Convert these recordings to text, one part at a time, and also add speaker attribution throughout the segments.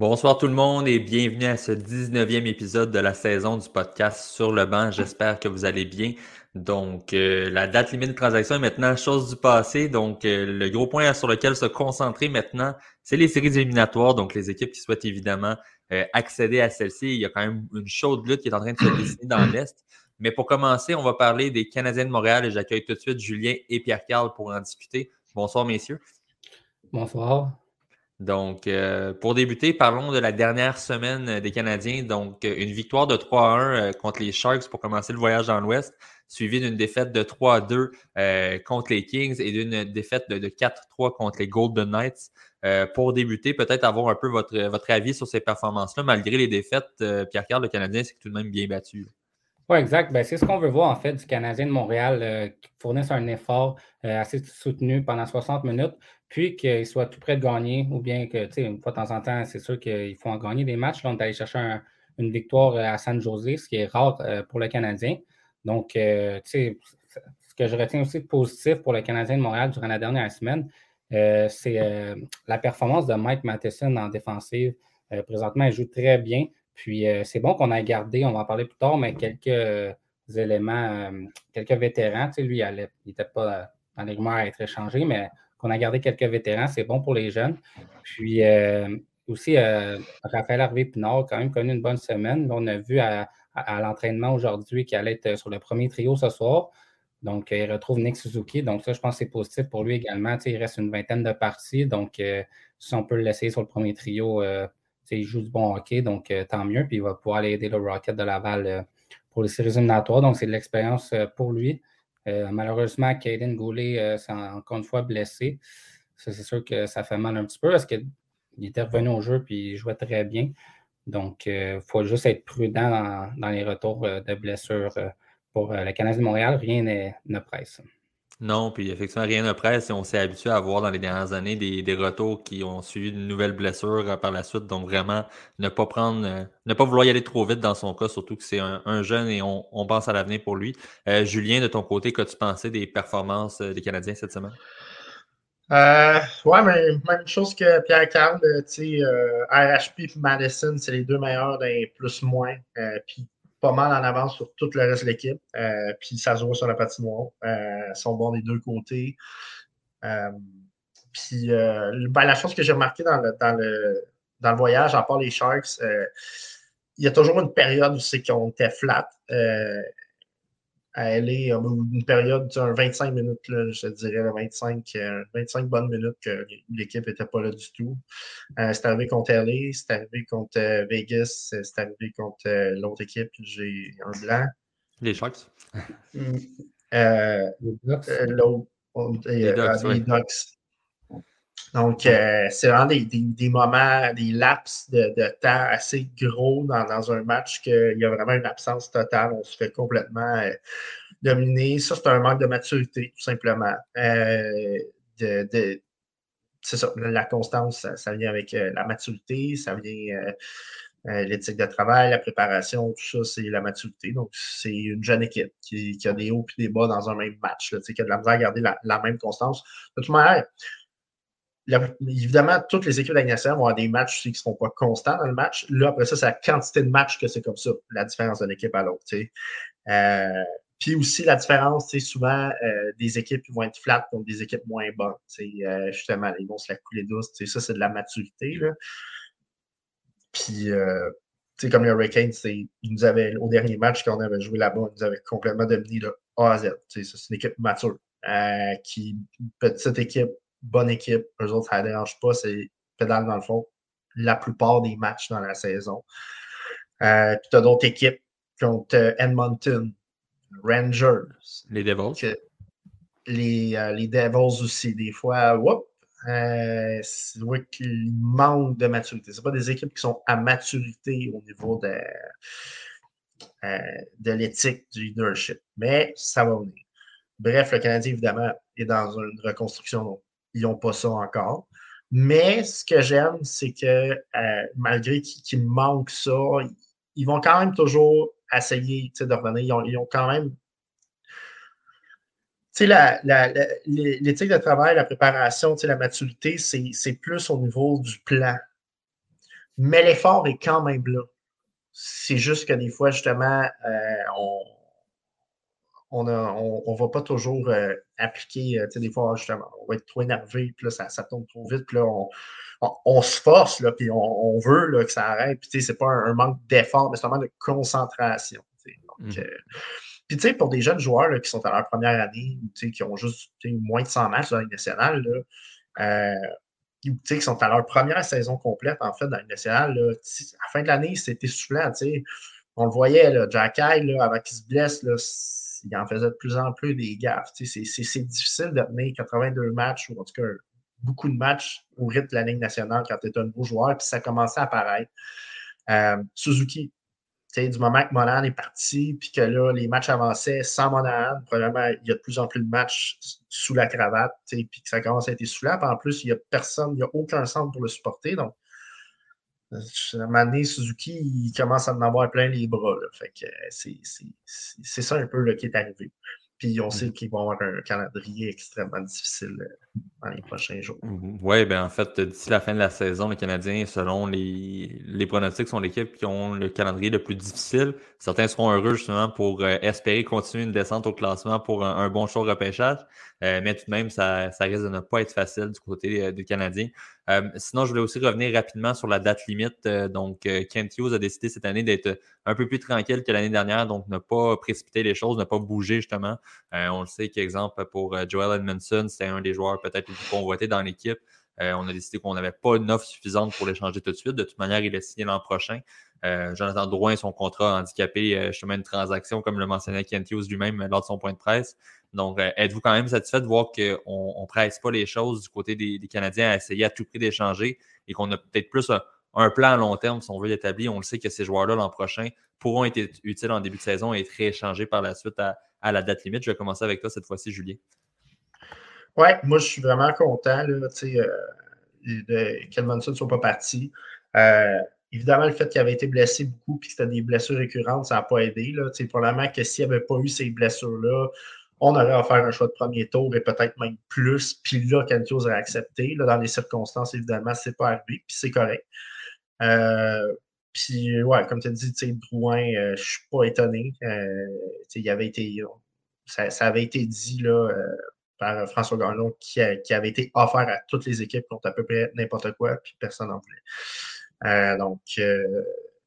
Speaker 1: Bonsoir tout le monde et bienvenue à ce 19e épisode de la saison du podcast Sur le banc. J'espère que vous allez bien. Donc, euh, la date limite de transaction est maintenant chose du passé. Donc, euh, le gros point sur lequel se concentrer maintenant, c'est les séries éliminatoires. Donc, les équipes qui souhaitent évidemment euh, accéder à celle-ci. Il y a quand même une chaude lutte qui est en train de se dessiner dans l'Est. Mais pour commencer, on va parler des Canadiens de Montréal et j'accueille tout de suite Julien et Pierre-Carl pour en discuter. Bonsoir, messieurs.
Speaker 2: Bonsoir.
Speaker 1: Donc, euh, pour débuter, parlons de la dernière semaine des Canadiens. Donc, euh, une victoire de 3 1 euh, contre les Sharks pour commencer le voyage dans l'Ouest, suivi d'une défaite de 3 2 contre les Kings et d'une défaite de, 4-3 contre les Golden Knights. pour débuter, peut-être avoir un peu votre, votre avis sur ces performances-là, malgré les défaites. Pierre-Carl, le Canadien, c'est tout de même bien battu.
Speaker 2: Oui, exact. Ben, c'est ce qu'on veut voir, en fait, du Canadien de Montréal qui fournissent un effort assez soutenu pendant 60 minutes puis qu'ils soient tout près de gagner, ou bien que, tu sais, une fois de temps en temps, c'est sûr qu'il faut en gagner des matchs. Là, on est allé chercher une victoire à San Jose, ce qui est rare euh, pour le Canadien. Donc, euh, tu sais, ce que je retiens aussi de positif pour le Canadien de Montréal durant la dernière semaine, euh, c'est la performance de Mike Matheson en défensive. présentement, il joue très bien. Puis, c'est bon qu'on a gardé, on va en parler plus tard, mais quelques éléments, quelques vétérans. Tu sais, lui, il n'était pas dans les à être échangé, mais qu'on a gardé quelques vétérans, c'est bon pour les jeunes. Puis euh, aussi, euh, Raphaël Harvey-Pinard quand même connu une bonne semaine. on a vu à, l'entraînement aujourd'hui qu'il allait être sur le premier trio ce soir. Donc, il retrouve Nick Suzuki. Donc, ça, je pense que c'est positif pour lui également. il reste une vingtaine de parties. Donc, euh, si on peut le laisser sur le premier trio, il joue du bon hockey. Donc, tant mieux. Puis, il va pouvoir aller aider le Rocket de Laval pour les séries éliminatoires. Donc, c'est de l'expérience pour lui. Euh, malheureusement, Kaden Goulet euh, s'est encore une fois blessé. c'est sûr que ça fait mal un petit peu parce qu'il était revenu au jeu et il jouait très bien. Donc, il euh, faut juste être prudent dans, les retours de blessures pour le Canadien de Montréal. Rien ne presse.
Speaker 1: Non, puis effectivement, rien ne presse. On s'est habitué à voir dans les dernières années des, retours qui ont suivi une nouvelle blessure euh, par la suite. Donc vraiment, ne pas prendre, euh, ne pas vouloir y aller trop vite dans son cas, surtout que c'est un, jeune et on, pense à l'avenir pour lui. Euh, Julien, de ton côté, qu'as-tu pensé des performances des Canadiens cette semaine?
Speaker 3: ouais, mais même chose que Pierre Carl, tu sais, RHP et Madison, c'est les deux meilleurs des plus-moins. puis pas mal en avance sur tout le reste de l'équipe. Euh, puis ça se voit sur la patinoire. Euh, ils sont bons des deux côtés. Euh, puis ben, la chose que j'ai remarqué dans le, dans, le, dans le voyage, à part les Sharks, il y a toujours une période où c'est qu'on était flat à aller une période de 25 minutes, là, je dirais 25, 25 euh, bonnes minutes que l'équipe n'était pas là du tout. Euh, c'est arrivé contre LA, c'est arrivé contre euh, Vegas, c'est arrivé contre l'autre équipe, j'ai un blanc.
Speaker 1: Les Sharks.
Speaker 3: Mm. les Ducks. les Ducks. Donc, euh, c'est vraiment des, moments, des laps de, temps assez gros dans, un match qu'il y a vraiment une absence totale. On se fait complètement euh, dominer. Ça, c'est un manque de maturité, tout simplement. Euh, c'est ça, la constance, ça, vient avec la maturité, ça vient l'éthique de travail, la préparation, tout ça, c'est la maturité. Donc, c'est une jeune équipe qui, a des hauts et des bas dans un même match, là, qui a de la misère à garder la, même constance. De toute manière, évidemment, toutes les équipes d'Agnacière vont avoir des matchs qui ne seront pas constants dans le match. Là, après ça, c'est la quantité de matchs que c'est comme ça, la différence d'une équipe à l'autre. Euh, puis aussi, la différence, c'est souvent euh, des équipes qui vont être flattes contre des équipes moins bonnes. Euh, justement, ils vont se la couler douce. Ça, c'est de la maturité. Là. Puis, comme les Hurricanes, ils nous avaient, au dernier match qu'on avait joué là-bas, ils nous avaient complètement dominé de A à Z. C'est une équipe mature. qui, petite équipe bonne équipe. Eux autres, ça ne dérange pas. C'est pédale dans le fond la plupart des matchs dans la saison. Euh, puis tu as d'autres équipes contre Edmonton, Rangers.
Speaker 1: Les Devils.
Speaker 3: les, les Devils aussi, des fois, whoop, euh, c'est vrai qu'il manque de maturité. Ce pas des équipes qui sont à maturité au niveau de, euh, de l'éthique du leadership. Mais ça va venir. Bref, le Canadien, évidemment, est dans une reconstruction, ils n'ont pas ça encore. Mais ce que j'aime, c'est que euh, malgré qu'il manque ça, ils vont quand même toujours essayer de revenir. ils ont quand même tu sais, l'éthique de travail, la préparation, la maturité, c'est plus au niveau du plan. Mais l'effort est quand même là. C'est juste que des fois, justement, euh, on ne va pas toujours euh, appliquer, euh, tu sais, des fois, justement, on va être trop énervé, puis là, ça, ça tombe trop vite, puis là, on, se force, là, puis on, veut là, que ça arrête, puis tu sais, c'est pas un, manque d'effort, mais c'est un manque de concentration. Donc, mmh. Puis, tu sais, pour des jeunes joueurs qui sont à leur première année, qui ont juste moins de 100 matchs dans la nationale, là, euh, qui sont à leur première saison complète, en fait, dans la nationale, là, à la fin de l'année, c'était soufflant. On le voyait, là, Jack là, avant qu'il se blesse, là, il en faisait de plus en plus des gaffes. C'est difficile de tenir 82 matchs, ou en tout cas beaucoup de matchs au rythme de la Ligue nationale quand tu es un nouveau joueur, puis ça commençait à apparaître. Euh, Suzuki, du moment que Monahan est parti, puis que là, les matchs avançaient sans Monahan, probablement, il y a de plus en plus de matchs sous la cravate, puis que ça commence à être là. en plus, il n'y a personne, il n'y a aucun centre pour le supporter. Donc, à un Suzuki, il commence à en avoir plein les bras. Fait que c'est ça un peu là, qui est arrivé. Puis on sait mm. qu'ils vont avoir un calendrier extrêmement difficile euh, dans les prochains jours.
Speaker 1: Mm-hmm. Oui, bien en fait, d'ici la fin de la saison, les Canadiens, selon les, les pronostics, sont l'équipe qui ont le calendrier le plus difficile. Certains seront heureux justement pour euh, espérer continuer une descente au classement pour un, bon show repêchage. Euh, mais tout de même, ça, ça, risque de ne pas être facile du côté des Canadiens. Sinon, je voulais aussi revenir rapidement sur la date limite. Donc, Kent Hughes a décidé cette année d'être un peu plus tranquille que l'année dernière, donc ne pas précipiter les choses, ne pas bouger justement. On le sait qu'exemple pour Joel Edmondson, c'était un des joueurs peut-être les plus convoités dans l'équipe. on a décidé qu'on n'avait pas une offre suffisante pour l'échanger tout de suite. De toute manière, il est signé l'an prochain. Jonathan Drouin, son contrat handicapé, justement une transaction, comme le mentionnait Kent Hughes lui-même lors de son point de presse. Donc, euh, êtes-vous quand même satisfait de voir qu'on ne presse pas les choses du côté des, Canadiens à essayer à tout prix d'échanger et qu'on a peut-être plus un, plan à long terme si on veut l'établir? On le sait que ces joueurs-là, l'an prochain, pourront être utiles en début de saison et être rééchangés par la suite à, la date limite. Je vais commencer avec toi cette fois-ci, Julien.
Speaker 3: Oui, moi, je suis vraiment content là, euh, qu'Edmondson ne soit pas parti. Euh, évidemment, le fait qu'il avait été blessé beaucoup et que c'était des blessures récurrentes, ça n'a pas aidé. Là. Probablement que s'il n'y avait pas eu ces blessures-là, on aurait offert un choix de premier tour et peut-être même plus. Puis là, Kent aurait accepté. Dans les circonstances, évidemment, c'est pas arrivé, puis c'est correct. Euh, puis, ouais, comme tu as dit, Drouin, euh, je suis pas étonné. Euh, il avait été, ça, avait été dit là, euh, par François Gagnon qui, qui, avait été offert à toutes les équipes contre à peu près n'importe quoi, puis personne n'en voulait. donc,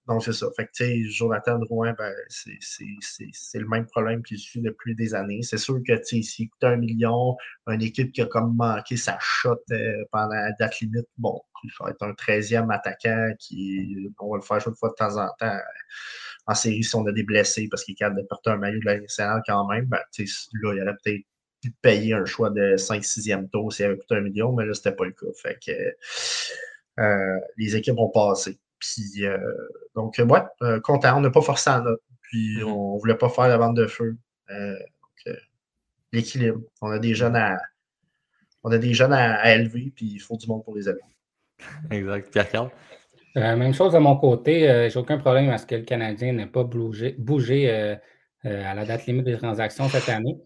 Speaker 3: donc, c'est ça. Fait que, tu sais, Jonathan Drouin, ben, c'est le même problème qu'il suit depuis des années. C'est sûr que, s'il coûte un million, une équipe qui a comme manqué sa shot euh, pendant la date limite, bon, il va être un 13e attaquant qui, on va le faire une fois de temps en temps en série si on a des blessés parce qu'il est capable de porter un maillot de la nationale quand même. Ben, tu là, il aurait peut-être pu payer un choix de 5-6e tour s'il avait coûté un million, mais là, c'était pas le cas. Fait que euh, les équipes ont passé. Puis, euh, donc, ouais, euh, content. On n'a pas forcé note. Puis, mm-hmm. on ne voulait pas faire la vente de feu. Euh, l'équilibre. On a des jeunes à, on a des jeunes à, élever, puis il faut du monde pour les élever.
Speaker 1: Exact. Pierre-Carl?
Speaker 2: même chose de mon côté. j'ai aucun problème à ce que le Canadien n'ait pas bougé, bougé à la date limite des transactions cette année.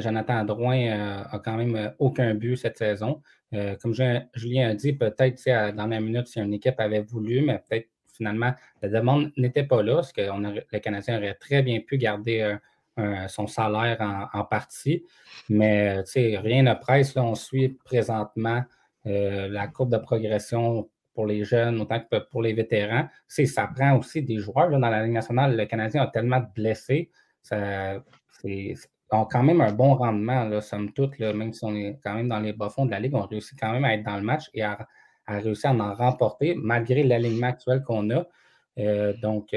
Speaker 2: Jonathan Drouin a quand même aucun but cette saison. Euh, comme Julien a dit, peut-être dans la minute si une équipe avait voulu, mais peut-être finalement la demande n'était pas là, parce que le Canadien aurait très bien pu garder son salaire en, partie. Mais rien ne presse. Là, on suit présentement euh, la courbe de progression pour les jeunes autant que pour les vétérans. Ça prend aussi des joueurs. dans la Ligue nationale, le Canadien a tellement de blessés. Ça, ont quand même un bon rendement, là, somme toute, même si on est quand même dans les bas-fonds de la Ligue, on réussit quand même à être dans le match et à, réussir à en remporter malgré l'alignement actuel qu'on a. donc,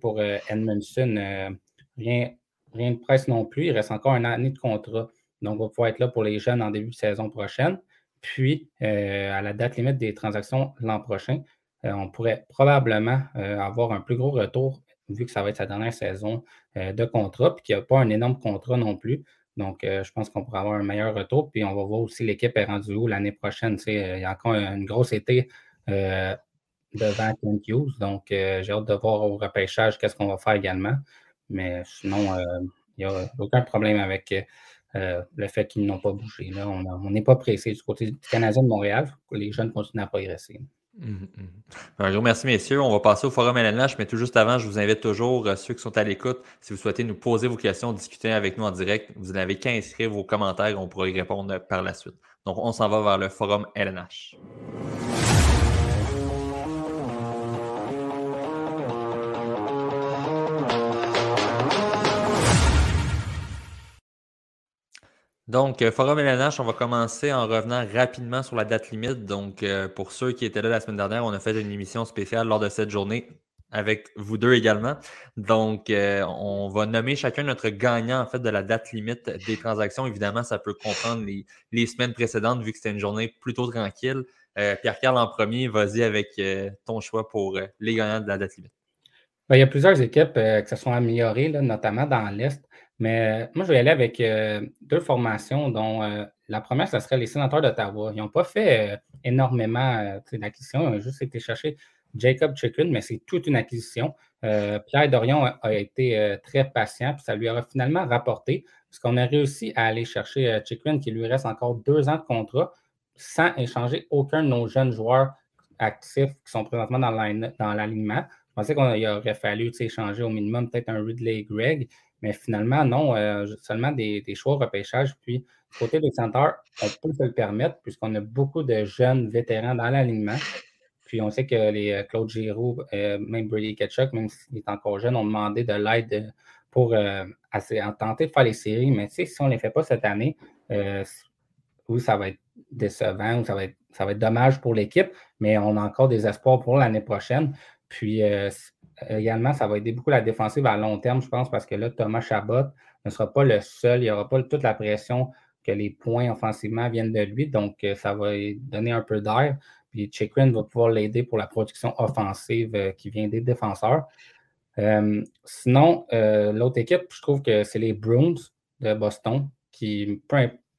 Speaker 2: pour Edmondson, rien, rien de presse non plus. Il reste encore une année de contrat. Donc, on va pouvoir être là pour les jeunes en début de saison prochaine. Puis, à la date limite des transactions l'an prochain, on pourrait probablement avoir un plus gros retour vu que ça va être sa dernière saison de contrat, puis qu'il n'y a pas un énorme contrat non plus. Donc, euh, je pense qu'on pourra avoir un meilleur retour. Puis, on va voir aussi l'équipe est rendue où l'année prochaine. Euh, il y a encore une grosse été euh, devant Clint. Donc, j'ai hâte de voir au repêchage qu'est-ce qu'on va faire également. Mais sinon, il n'y a aucun problème avec le fait qu'ils n'ont pas bougé. Là. On n'est pas pressé du côté du Canadien de Montréal. Les jeunes continuent à progresser.
Speaker 1: Mmh, mmh. Un gros merci, messieurs. On va passer au forum LNH, mais tout juste avant, je vous invite toujours, euh, ceux qui sont à l'écoute, si vous souhaitez nous poser vos questions, discuter avec nous en direct, vous n'avez qu'à inscrire vos commentaires, on pourra y répondre par la suite. Donc, on s'en va vers le forum LNH. Donc, euh, Forum LNH, on va commencer en revenant rapidement sur la date limite. Donc, euh, pour ceux qui étaient là la semaine dernière, on a fait une émission spéciale lors de cette journée avec vous deux également. Donc, euh, on va nommer chacun notre gagnant en fait de la date limite des transactions. Évidemment, ça peut comprendre les, semaines précédentes vu que c'était une journée plutôt tranquille. Pierre-Carl en premier, vas-y avec ton choix pour les gagnants de la date limite.
Speaker 2: Ben, il y a plusieurs équipes qui se sont améliorées, notamment dans l'Est. Mais euh, moi, je vais aller avec euh, deux formations, dont euh, la première, ce serait les sénateurs d'Ottawa. Ils n'ont pas fait énormément d'acquisitions, ils ont juste été chercher Jacob Chicken, mais c'est toute une acquisition. Pierre Dorion a, été très patient, puis ça lui aura finalement rapporté, parce qu'on a réussi à aller chercher Chicken, qui lui reste encore deux ans de contrat, sans échanger aucun de nos jeunes joueurs actifs qui sont présentement dans l'alignement. Je pensais qu'il aurait fallu échanger au minimum peut-être un Ridley Gregg, mais finalement, non, euh, seulement des, choix repêchage. Puis, côté des centres, on peut se le permettre puisqu'on a beaucoup de jeunes vétérans dans l'alignement. Puis, on sait que les euh, Claude Giroux, euh, même Brady Ketchuk, même s'il est encore jeune, ont demandé de l'aide pour tenter de faire les séries. Mais si on ne les fait pas cette année, oui, ça va être décevant ou ça va être, ça va être dommage pour l'équipe, mais on a encore des espoirs pour l'année prochaine. Puis, également, ça va aider beaucoup la défensive à long terme, je pense, parce que là, Thomas Chabot ne sera pas le seul. Il n'y aura pas toute la pression que les points offensivement viennent de lui. Donc, euh, ça va donner un peu d'air. Puis Chikrin va pouvoir l'aider pour la production offensive euh, qui vient des défenseurs. Euh, sinon, l'autre équipe, je trouve que c'est les Bruins de Boston qui,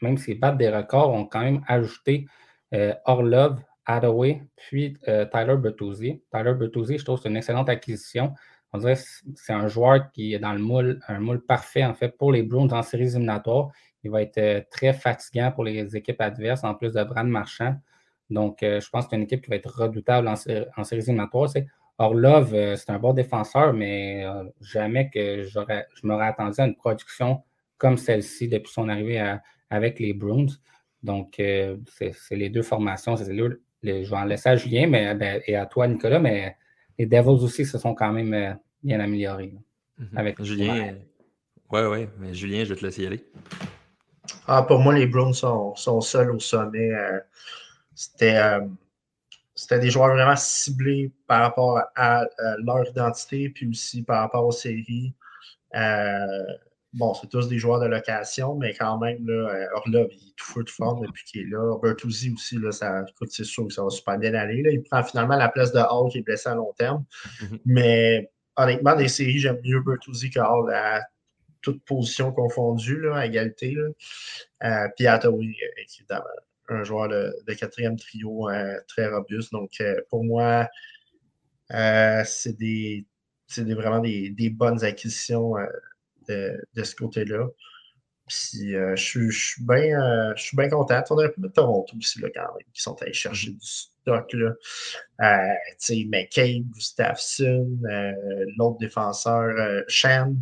Speaker 2: même s'ils battent des records, ont quand même ajouté Orlov Hathaway, puis euh, Tyler Bertuzzi. Tyler Bertuzzi, je trouve c'est une excellente acquisition. On dirait que c'est un joueur qui est dans le moule, un moule parfait en fait pour les Bruins en séries éliminatoires. Il va être euh, très fatigant pour les équipes adverses, en plus de Brand Marchand. Donc, euh, je pense que c'est une équipe qui va être redoutable en, séries éliminatoires. Orlov, c'est un bon défenseur, mais jamais que je m'aurais attendu à une production comme celle-ci depuis son arrivée avec les Bruins. Donc, c'est les deux formations, c'est je vais en laisser à Julien mais, ben, et à toi, Nicolas, mais les Devils aussi se sont quand même euh, bien améliorés.
Speaker 1: Mhm. avec Julien, oui, oui, mais Julien, je vais te laisser y aller.
Speaker 3: Ah, pour moi, les Browns sont, seuls au sommet. Euh, euh, c'était, des joueurs vraiment ciblés par rapport à, leur identité, puis aussi par rapport aux séries bon, c'est tous des joueurs de location, mais quand même, là, euh, Orlov, il est tout feu de forme depuis qu'il est là. Bertuzzi aussi, là, ça, écoute, c'est sûr que ça va super bien aller. Là. Il prend finalement la place de Hall qui est blessé à long terme. Mm-hmm. Mais honnêtement, des séries, j'aime mieux Bertuzzi que Hall à toute position confondue, là, à égalité. Là. Euh, puis Hathaway, évidemment, un joueur de, quatrième trio euh, très robuste. Donc, pour moi, c'est des, des, vraiment des, des bonnes acquisitions de, ce côté-là. Puis euh, je, suis bien euh, bien content. On aurait pu mettre Toronto aussi, là, quand même, qui sont allés chercher du stock. Là. Euh, tu sais, McCabe, Gustafsson, l'autre défenseur, Shan,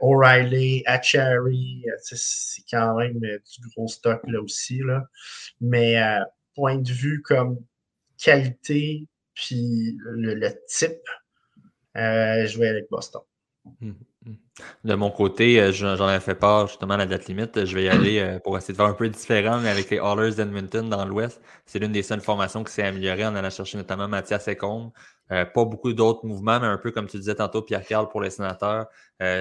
Speaker 3: O'Reilly, Achary. c'est quand même du gros stock là aussi. Là. Mais point de vue comme qualité, puis le, type, je vais avec Boston.
Speaker 1: Mmh. De mon côté, euh, j'en ai fait part justement à la date limite. Je vais y aller euh, pour essayer de faire un peu différent, mais avec les Hallers d'Edmonton dans l'Ouest. C'est l'une des seules formations qui s'est améliorée en allant chercher notamment Mathias Ecombe. Pas beaucoup d'autres mouvements, mais un peu comme tu disais tantôt, Pierre-Carl, pour les sénateurs,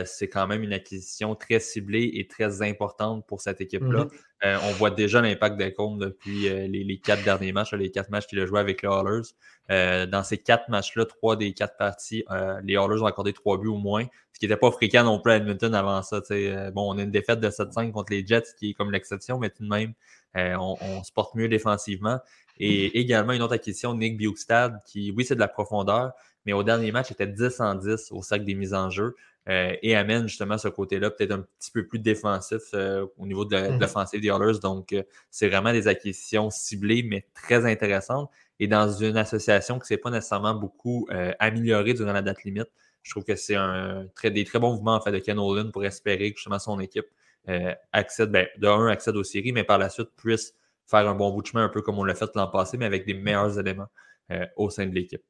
Speaker 1: c'est quand même une acquisition très ciblée et très importante pour cette équipe-là. Mm-hmm. on voit déjà l'impact d'Ecombe depuis les, quatre derniers matchs, les quatre matchs qu'il a joué avec les Hallers. dans ces quatre matchs-là, trois des quatre parties, les Hallers ont accordé trois buts au moins, ce qui n'était pas fréquent non plus à Edmonton avant ça. bon, on a une défaite de 7-5 contre les Jets, qui est comme l'exception, mais tout de même, on, on, se porte mieux défensivement. Et également une autre acquisition, Nick Bukestad, qui, oui, c'est de la profondeur, mais au dernier match, était 10 en 10 au sac des mises en jeu euh, et amène justement ce côté-là peut-être un petit peu plus défensif euh, au niveau de, mm-hmm. l'offensive des Oilers. Donc, euh, c'est vraiment des acquisitions ciblées, mais très intéressantes. Et dans une association qui ne s'est pas nécessairement beaucoup améliorée durant la date limite, je trouve que c'est un très, des très bons mouvements en fait, de Ken Olin pour espérer que justement son équipe accède, ben, de un, accède aux séries, mais par la suite puisse faire un bon bout de chemin, un peu comme on l'a fait l'an passé, mais avec des meilleurs éléments euh, au sein de l'équipe.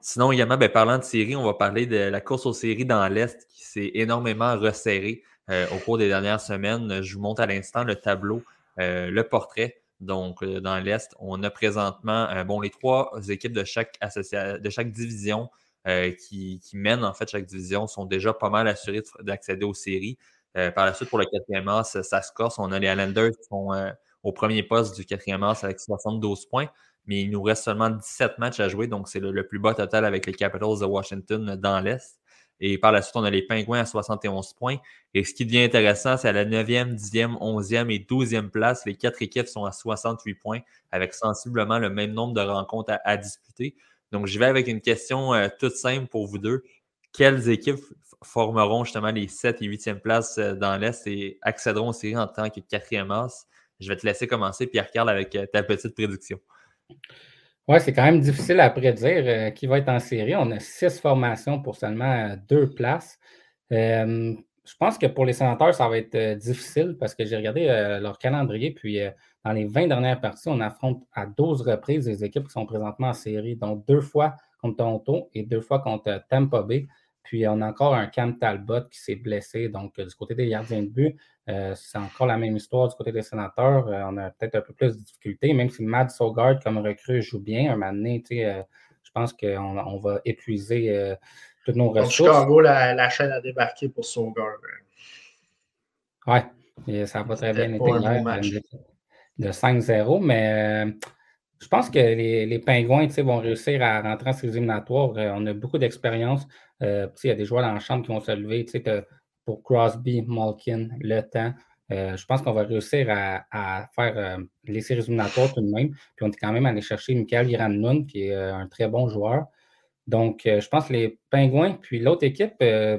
Speaker 1: Sinon, également, ben, parlant de série, on va parler de la course aux séries dans l'Est qui s'est énormément resserrée euh, au cours des dernières semaines. Je vous montre à l'instant le tableau, euh, le portrait. Donc, dans l'Est, on a présentement bon, les trois équipes de chaque, de chaque division qui, mènent en fait chaque division sont déjà pas mal assurées d'accéder aux séries. par la suite, pour le quatrième as, ça se corse. On a les Islanders qui sont au premier poste du quatrième as avec 72 points. Mais il nous reste seulement 17 matchs à jouer, donc c'est le, plus bas total avec les Capitals de Washington dans l'Est. Et par la suite, on a les Pingouins à 71 points. Et ce qui devient intéressant, c'est à la 9e, 10e, 11e et 12e place, les quatre équipes sont à 68 points, avec sensiblement le même nombre de rencontres à, disputer. Donc, je vais avec une question euh, toute simple pour vous deux. Quelles équipes formeront justement les 7 et 8e places euh, dans l'Est et accéderont aux séries en tant que quatrième as? Je vais te laisser commencer, Pierre-Carl, avec euh, ta petite prédiction.
Speaker 2: Oui, c'est quand même difficile à prédire euh, qui va être en série. On a six formations pour seulement deux places. je pense que pour les sénateurs, ça va être euh, difficile parce que j'ai regardé leur calendrier, puis dans les 20 dernières parties, on affronte à 12 reprises les équipes qui sont présentement en série, donc deux fois contre Toronto et deux fois contre Tampa Bay. Puis on a encore un Cam Talbot qui s'est blessé. Donc, du côté des gardiens de but, euh, c'est encore la même histoire du côté des sénateurs. Euh, on a peut-être un peu plus de difficultés, même si Matt Sogard, comme recrue, joue bien. Un moment donné, euh, je pense qu'on on va épuiser toutes nos ressources.
Speaker 3: Chicago, la, la chaîne a débarqué pour Sogard.
Speaker 2: Oui, ça va très bien été hier, de 5-0, mais je pense que les, les Pingouins vont réussir à rentrer en séries éliminatoires. on a beaucoup d'expérience. Il y a des joueurs dans la chambre qui vont se lever pour Crosby, Malkin, le temps. Euh, je pense qu'on va réussir à, faire euh, les séries éliminatoires tout de même. Puis on est quand même allé chercher Michael Irannoun, qui est euh, un très bon joueur. Donc, je pense que les Pingouins, puis l'autre équipe, je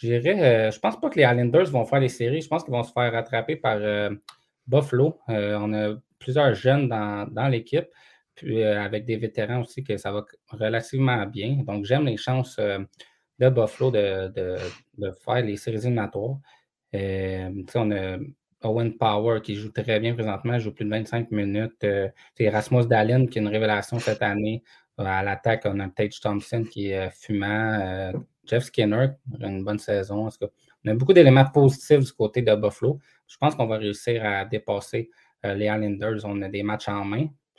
Speaker 2: dirais, je pense pas que les Islanders vont faire les séries. Je pense qu'ils vont se faire rattraper par Buffalo. on a plusieurs jeunes dans, dans l'équipe, puis avec des vétérans aussi, que ça va relativement bien. Donc, j'aime les chances de Buffalo de, faire les séries éliminatoires. Euh, on a Owen Power qui joue très bien présentement, joue plus de 25 minutes. Euh, c'est Rasmus Dallin qui est une révélation cette année. Euh, à l'attaque, on a Tage Thompson qui est fumant. Jeff Skinner, une bonne saison. On a beaucoup d'éléments positifs du côté de Buffalo. Je pense qu'on va réussir à dépasser les Islanders. On a des matchs en main.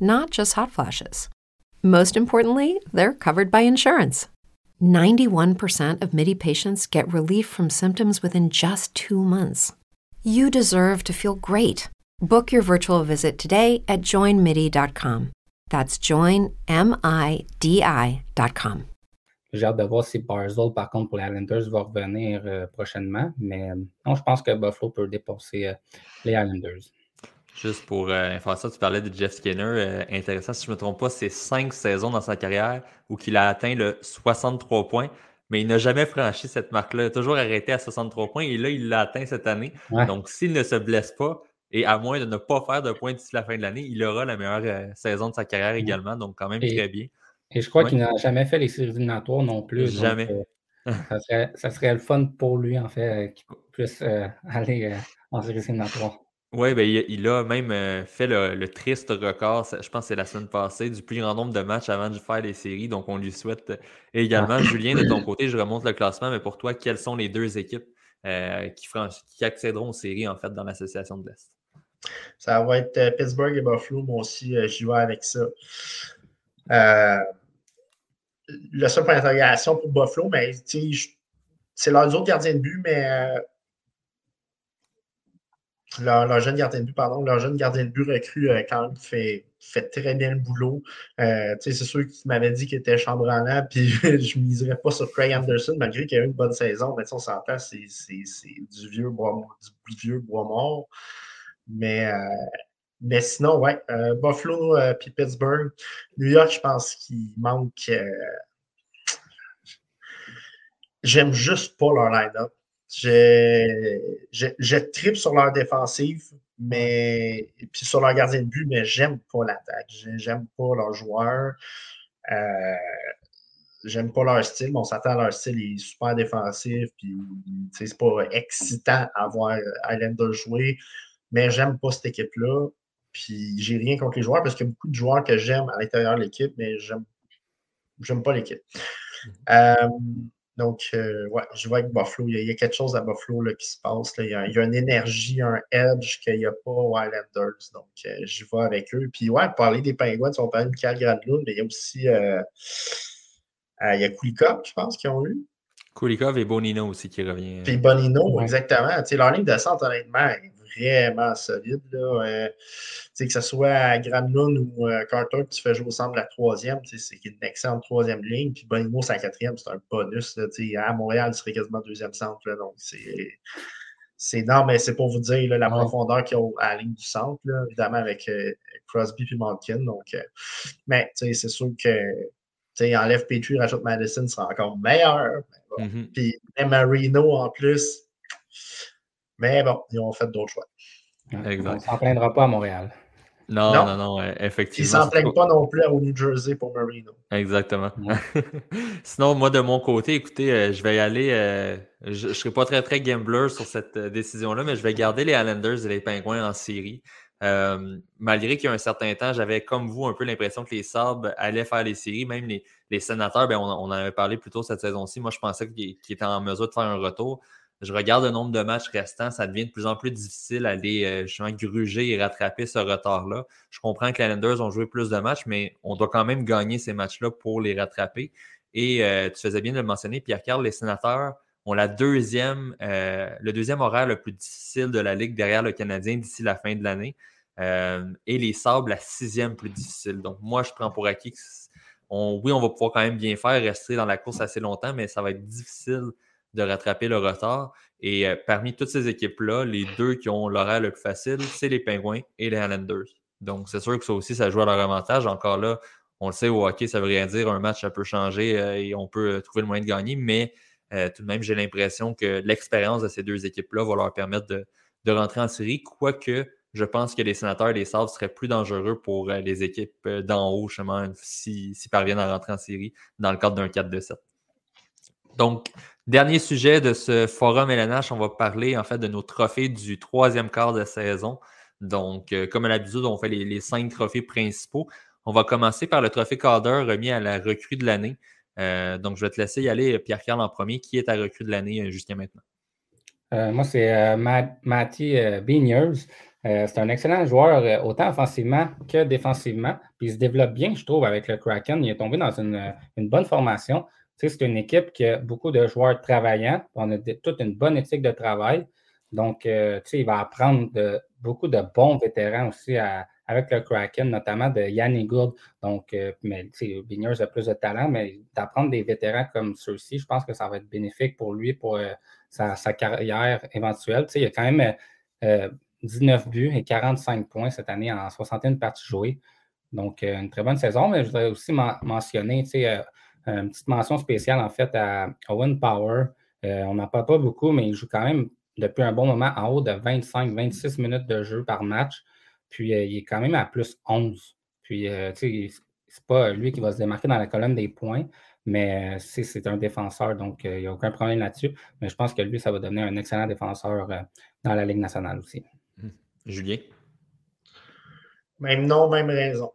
Speaker 4: not just hot flashes. Most importantly, they're covered by insurance. 91% of MIDI patients get relief from symptoms within just two months. You deserve to feel great. Book your virtual visit today at joinmidi.com. That's joinmidi.com.
Speaker 2: J'ai hâte de voir si Barzell, par contre, pour les Islanders, va revenir euh, prochainement. Mais euh, non, je pense que Buffalo peut dépasser euh, les Islanders.
Speaker 1: Juste pour euh, ça, tu parlais de Jeff Skinner. Euh, intéressant, si je ne me trompe pas, c'est cinq saisons dans sa carrière où il a atteint le 63 points, mais il n'a jamais franchi cette marque-là. Il a toujours arrêté à 63 points et là, il l'a atteint cette année. Donc, s'il ne se blesse pas, et à moins de ne pas faire de points d'ici la fin de l'année, il aura la meilleure euh, saison de sa carrière également. Donc, quand même très bien.
Speaker 2: Et je crois qu'il n'a jamais fait les séries éliminatoires non plus.
Speaker 1: Jamais.
Speaker 2: ça, serait, le fun pour lui, en fait, qu'il puisse aller en séries éliminatoires.
Speaker 1: Oui, ben, il, a même euh, fait le, triste record, je pense que c'est la semaine passée, du plus grand nombre de matchs avant de faire les séries. Donc, on lui souhaite également. Ah. Julien, de ton côté, je remonte le classement, mais pour toi, quelles sont les deux équipes euh, qui, qui, accéderont aux séries, en fait, dans l'association de l'Est?
Speaker 3: Ça va être euh, Pittsburgh et Buffalo. Moi aussi, j'y vais avec ça. le seul point d'interrogation pour Buffalo, mais c'est leurs autres gardiens de but, mais leur, jeune gardien de but, pardon, leur jeune gardien de but recrue euh, quand même fait, fait très bien le boulot. Euh, c'est sûr qu'il m'avait dit qu'il était chambranlant, puis je ne miserais pas sur Craig Anderson, malgré qu'il a eu une bonne saison. Mais on s'entend, c'est du vieux bois du vieux bois mort. Mais, euh, mais sinon, ouais, Buffalo puis Pittsburgh. New York, je pense qu'il manque. J'aime juste pas leur line-up. Je, je, tripe sur leur défensive, mais puis sur leur gardien de but, mais j'aime pas l'attaque. J'aime pas leurs joueurs. Euh, j'aime pas leur style. On s'attend à leur style, il est super défensif. Puis c'est pas excitant à voir Islander jouer. Mais j'aime pas cette équipe-là. Puis j'ai rien contre les joueurs parce qu'il y a beaucoup de joueurs que j'aime à l'intérieur de l'équipe, mais j'aime j'aime pas l'équipe. Mm-hmm. Euh, donc, euh, ouais, je vois avec Buffalo. Il y, a, quelque chose à Buffalo là, qui se passe. Il, y a, une énergie, un edge qu'il n'y a pas aux Islanders. Donc, euh, je vais avec eux. Puis, ouais, parler des Penguins, on parle de Michael Granlund, mais il y a aussi euh, il y a Kulikov, je pense, qui ont eu.
Speaker 1: Kulikov et Bonino aussi qui revient.
Speaker 3: Puis Bonino, exactement. leur ligne de centre, honnêtement, vraiment solide. Là. Euh, que ce soit à Granlund ou euh, Carter tu fais jouer au centre la troisième, c'est une excellente troisième ligne. Puis Bonimo, c'est la quatrième, c'est un bonus. Là, à Montréal, il serait quasiment deuxième centre. Là, donc, c'est. Non, mais c'est pour vous dire la profondeur qu'il y a à la ligne du centre, évidemment avec euh, Crosby et Malkin. Donc, mais c'est sûr que enlève Petrie, rajoute Madison, sera encore meilleur. Mm-hmm. Puis Marino en plus, mais bon, ils ont fait d'autres choix.
Speaker 2: Exact. On ne s'en plaindra pas à Montréal.
Speaker 1: Non, non, non, effectivement.
Speaker 3: Ils ne s'en plaignent pas non plus au New Jersey pour Marino.
Speaker 1: Exactement. Sinon, moi, de mon côté, écoutez, euh, je vais y aller. Euh, je ne serai pas très, très gambler sur cette euh, décision-là, mais je vais garder les Islanders et les Pingouins en série. malgré qu'il y a un certain temps, j'avais comme vous un peu l'impression que les Sabres allaient faire les séries. Même les, les sénateurs, ben, on, on, en avait parlé plus tôt cette saison-ci. Moi, je pensais qu'ils étaient en mesure de faire un retour je regarde le nombre de matchs restants, ça devient de plus en plus difficile d'aller euh, justement gruger et rattraper ce retard-là. Je comprends que les Islanders ont joué plus de matchs, mais on doit quand même gagner ces matchs-là pour les rattraper. Et euh, tu faisais bien de le mentionner, Pierre-Carl, les sénateurs ont la deuxième, euh, le deuxième horaire le plus difficile de la Ligue derrière le Canadien d'ici la fin de l'année. et les Sables, la sixième plus difficile. Donc, moi, je prends pour acquis que oui, on va pouvoir quand même bien faire, rester dans la course assez longtemps, mais ça va être difficile de rattraper le retard. Et euh, parmi toutes ces équipes-là, les deux qui ont l'horaire le plus facile, c'est les Penguins et les Islanders. Donc, c'est sûr que ça aussi, ça joue à leur avantage. Encore là, on le sait, au hockey, ça veut rien dire. Un match, ça peut changer euh, et on peut euh, trouver le moyen de gagner. Mais tout de même, j'ai l'impression que l'expérience de ces deux équipes-là va leur permettre de, rentrer en série. Quoique, je pense que les sénateurs et les Sabres seraient plus dangereux pour les équipes d'en haut, justement, s'ils parviennent à rentrer en série dans le cadre d'un 4-2-7. Donc, Dernier sujet de ce forum LNH, on va parler en fait de nos trophées du troisième quart de saison. Donc, euh, comme à l'habitude, on fait les, cinq trophées principaux. On va commencer par le trophée Calder remis à la recrue de l'année. Euh, donc, je vais te laisser y aller, Pierre-Carl, en premier. Qui est ta recrue de l'année euh, jusqu'à maintenant?
Speaker 2: moi, c'est Matty Beniers. c'est un excellent joueur, autant offensivement que défensivement. Puis il se développe bien, je trouve, avec le Kraken. Il est tombé dans une bonne formation c'est une équipe qui a beaucoup de joueurs travaillants. On a toute une bonne éthique de travail. Donc, euh, il va apprendre beaucoup de bons vétérans aussi avec le Kraken, notamment de Yannick Gould. Donc, euh, mais a plus de talent, mais d'apprendre des vétérans comme ceux-ci, je pense que ça va être bénéfique pour lui, pour euh, sa, carrière éventuelle. il y a quand même 19 buts et 45 points cette année en 61 parties jouées. Donc, une très bonne saison, mais je voudrais aussi mentionner, une petite mention spéciale en fait à Owen Power. on n'en parle pas beaucoup, mais il joue quand même depuis un bon moment en haut de 25-26 minutes de jeu par match. Puis euh, il est quand même à plus 11. Puis, euh, tu sais, c'est pas lui qui va se démarquer dans la colonne des points, mais euh, c'est un défenseur, donc il n'y a aucun problème là-dessus. Mais je pense que lui, ça va devenir un excellent défenseur dans la Ligue nationale aussi.
Speaker 1: Julien?
Speaker 3: Même nom, même raison.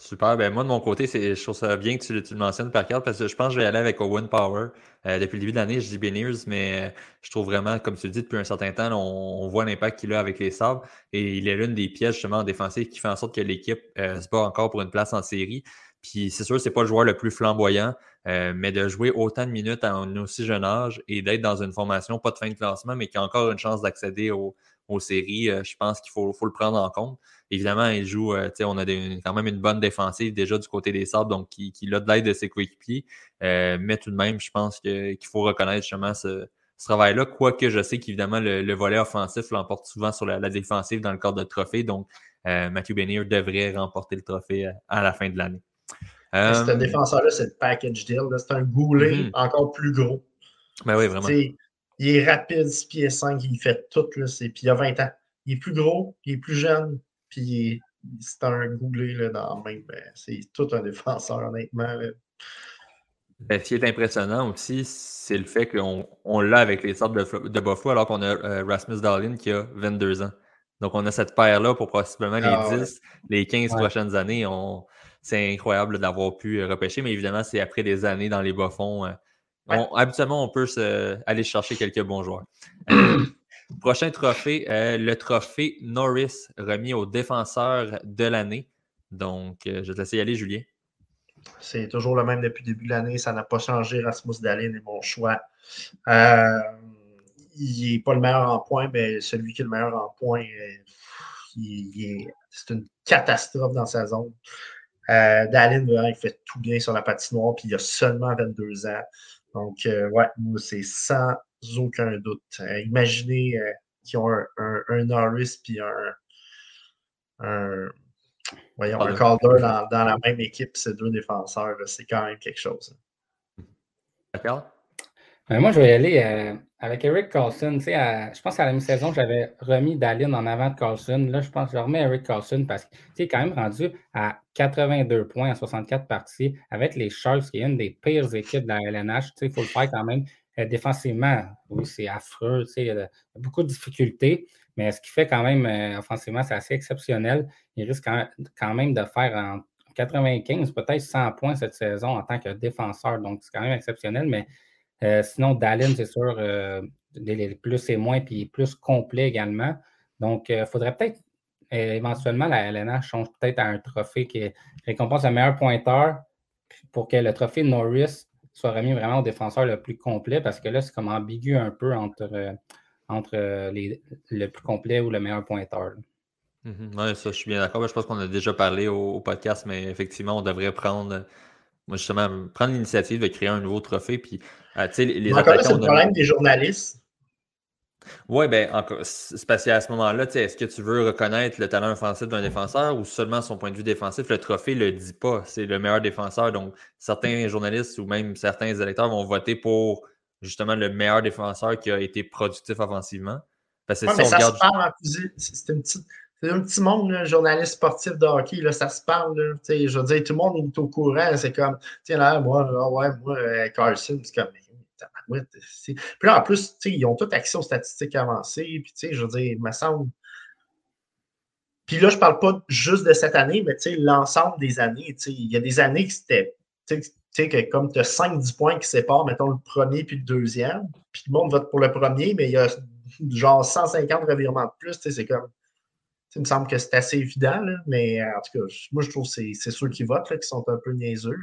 Speaker 1: Super. Ben moi, de mon côté, je trouve ça bien que tu, le mentionnes par carte parce que je pense que je vais aller avec Owen Power. Euh, depuis le début de l'année, je dis Beniers, mais euh, je trouve vraiment, comme tu le dis, depuis un certain temps, on, voit l'impact qu'il a avec les sabres et il est l'une des pièces justement en défensive qui fait en sorte que l'équipe euh, se bat encore pour une place en série. Puis c'est sûr, c'est pas le joueur le plus flamboyant, mais de jouer autant de minutes à un aussi jeune âge et d'être dans une formation pas de fin de classement, mais qui a encore une chance d'accéder aux, séries, je pense qu'il faut, faut, le prendre en compte. Évidemment, il joue, euh, on a quand même une bonne défensive déjà du côté des Sabres, donc qui, a de l'aide de ses coéquipiers. Euh, mais tout de même, je pense qu'il faut reconnaître justement ce, travail-là, quoique je sais qu'évidemment, le, volet offensif l'emporte souvent sur la, défensive dans le cadre de trophée. Donc, euh, Matthew Benier devrait remporter le trophée à la fin de l'année.
Speaker 3: Ce défenseur-là, c'est le package deal. C'est un goulet mm-hmm. encore plus gros.
Speaker 1: Ben oui, vraiment.
Speaker 3: il est rapide, 6 pieds 5, il fait tout. Là, puis il a 20 ans. Il est plus gros, il est plus jeune, puis c'est un googlé là, dans le même. Ben, c'est tout un défenseur, honnêtement.
Speaker 1: Ben, ce qui est impressionnant aussi, c'est le fait qu'on l'a avec les sortes de, de Buffalo, alors qu'on a euh, Rasmus Dahlin qui a 22 ans. Donc, on a cette paire-là pour possiblement les 10, ah, les 15 prochaines années. C'est incroyable d'avoir pu euh, repêcher, mais évidemment, c'est après des années dans les bas-fonds. Euh, habituellement, on peut aller chercher quelques bons joueurs. Prochain trophée, euh, le trophée Norris remis au défenseur de l'année. Donc, euh, je vais te laisser y aller, Julien.
Speaker 3: C'est toujours le même depuis le début de l'année. Ça n'a pas changé. Rasmus Dallin est mon choix. Euh, il n'est pas le meilleur en points, mais celui qui est le meilleur en points, c'est une catastrophe dans sa zone. Dallin, il fait tout bien sur la patinoire, puis il a seulement 22 ans. Donc, ouais, c'est sans aucun doute. Euh, imaginez euh, qu'ils ont un, Norris puis un, un, voyons, un Calder dans, dans, la même équipe, ces deux défenseurs, c'est quand même quelque chose.
Speaker 1: D'accord?
Speaker 2: Ben, moi, je vais y aller euh, avec Eric Carlson. je pense qu'à la mi-saison, j'avais remis Dallin en avant de Carlson. Là, je pense que je remets Eric Carlson parce qu'il est quand même rendu à 82 points en 64 parties avec les Sharks, qui est une des pires équipes de la LNH. Il faut le faire quand même. Euh, défensivement, oui, c'est affreux. Il y a beaucoup de difficultés, mais ce qui fait quand même euh, offensivement, c'est assez exceptionnel. Il risque quand même de faire en 95, peut-être 100 points cette saison en tant que défenseur. Donc, c'est quand même exceptionnel. Mais euh, sinon, Dallin, c'est sûr, les plus et moins, puis plus complet également. Donc, il faudrait peut-être éventuellement, la LNH change peut-être à un trophée qui récompense le meilleur pointeur pour que le trophée Norris soit remis vraiment au défenseur le plus complet parce que là, c'est comme ambigu un peu entre, euh, entre euh, les, le plus complet ou le meilleur pointeur.
Speaker 1: Mm-hmm. Oui, ça, je suis bien d'accord. Je pense qu'on a déjà parlé au, podcast, mais effectivement, on devrait prendre, moi, justement, prendre l'initiative de créer un nouveau trophée. Puis,
Speaker 3: euh, les, les c'est le problème des journalistes.
Speaker 1: Oui, bien, c'est parce qu'à ce moment-là, est-ce que tu veux reconnaître le talent offensif d'un défenseur ou seulement son point de vue défensif? Le trophée ne le dit pas. C'est le meilleur défenseur. Donc, certains journalistes ou même certains électeurs vont voter pour justement le meilleur défenseur qui a été productif offensivement.
Speaker 3: Parce que si on regarde... C'est un petit monde, un journaliste sportif de hockey, là, ça se parle. je veux dire, tout le monde est au courant. C'est comme, tiens là, moi, ah ouais, moi, euh, Carlson, c'est comme, puis là, en plus, ils ont tout accès aux statistiques avancées. Puis, je veux dire, il me semble. Puis là, je ne parle pas juste de cette année, mais l'ensemble des années. Il y a des années que c'était. Que comme tu as 5-10 points qui séparent, mettons, le premier puis le deuxième, puis le monde vote pour le premier, mais il y a genre 150 revirements de plus, c'est comme. il me semble que c'est assez évident, mais en tout cas, moi, je trouve que c'est ceux qui votent qui sont un peu niaiseux.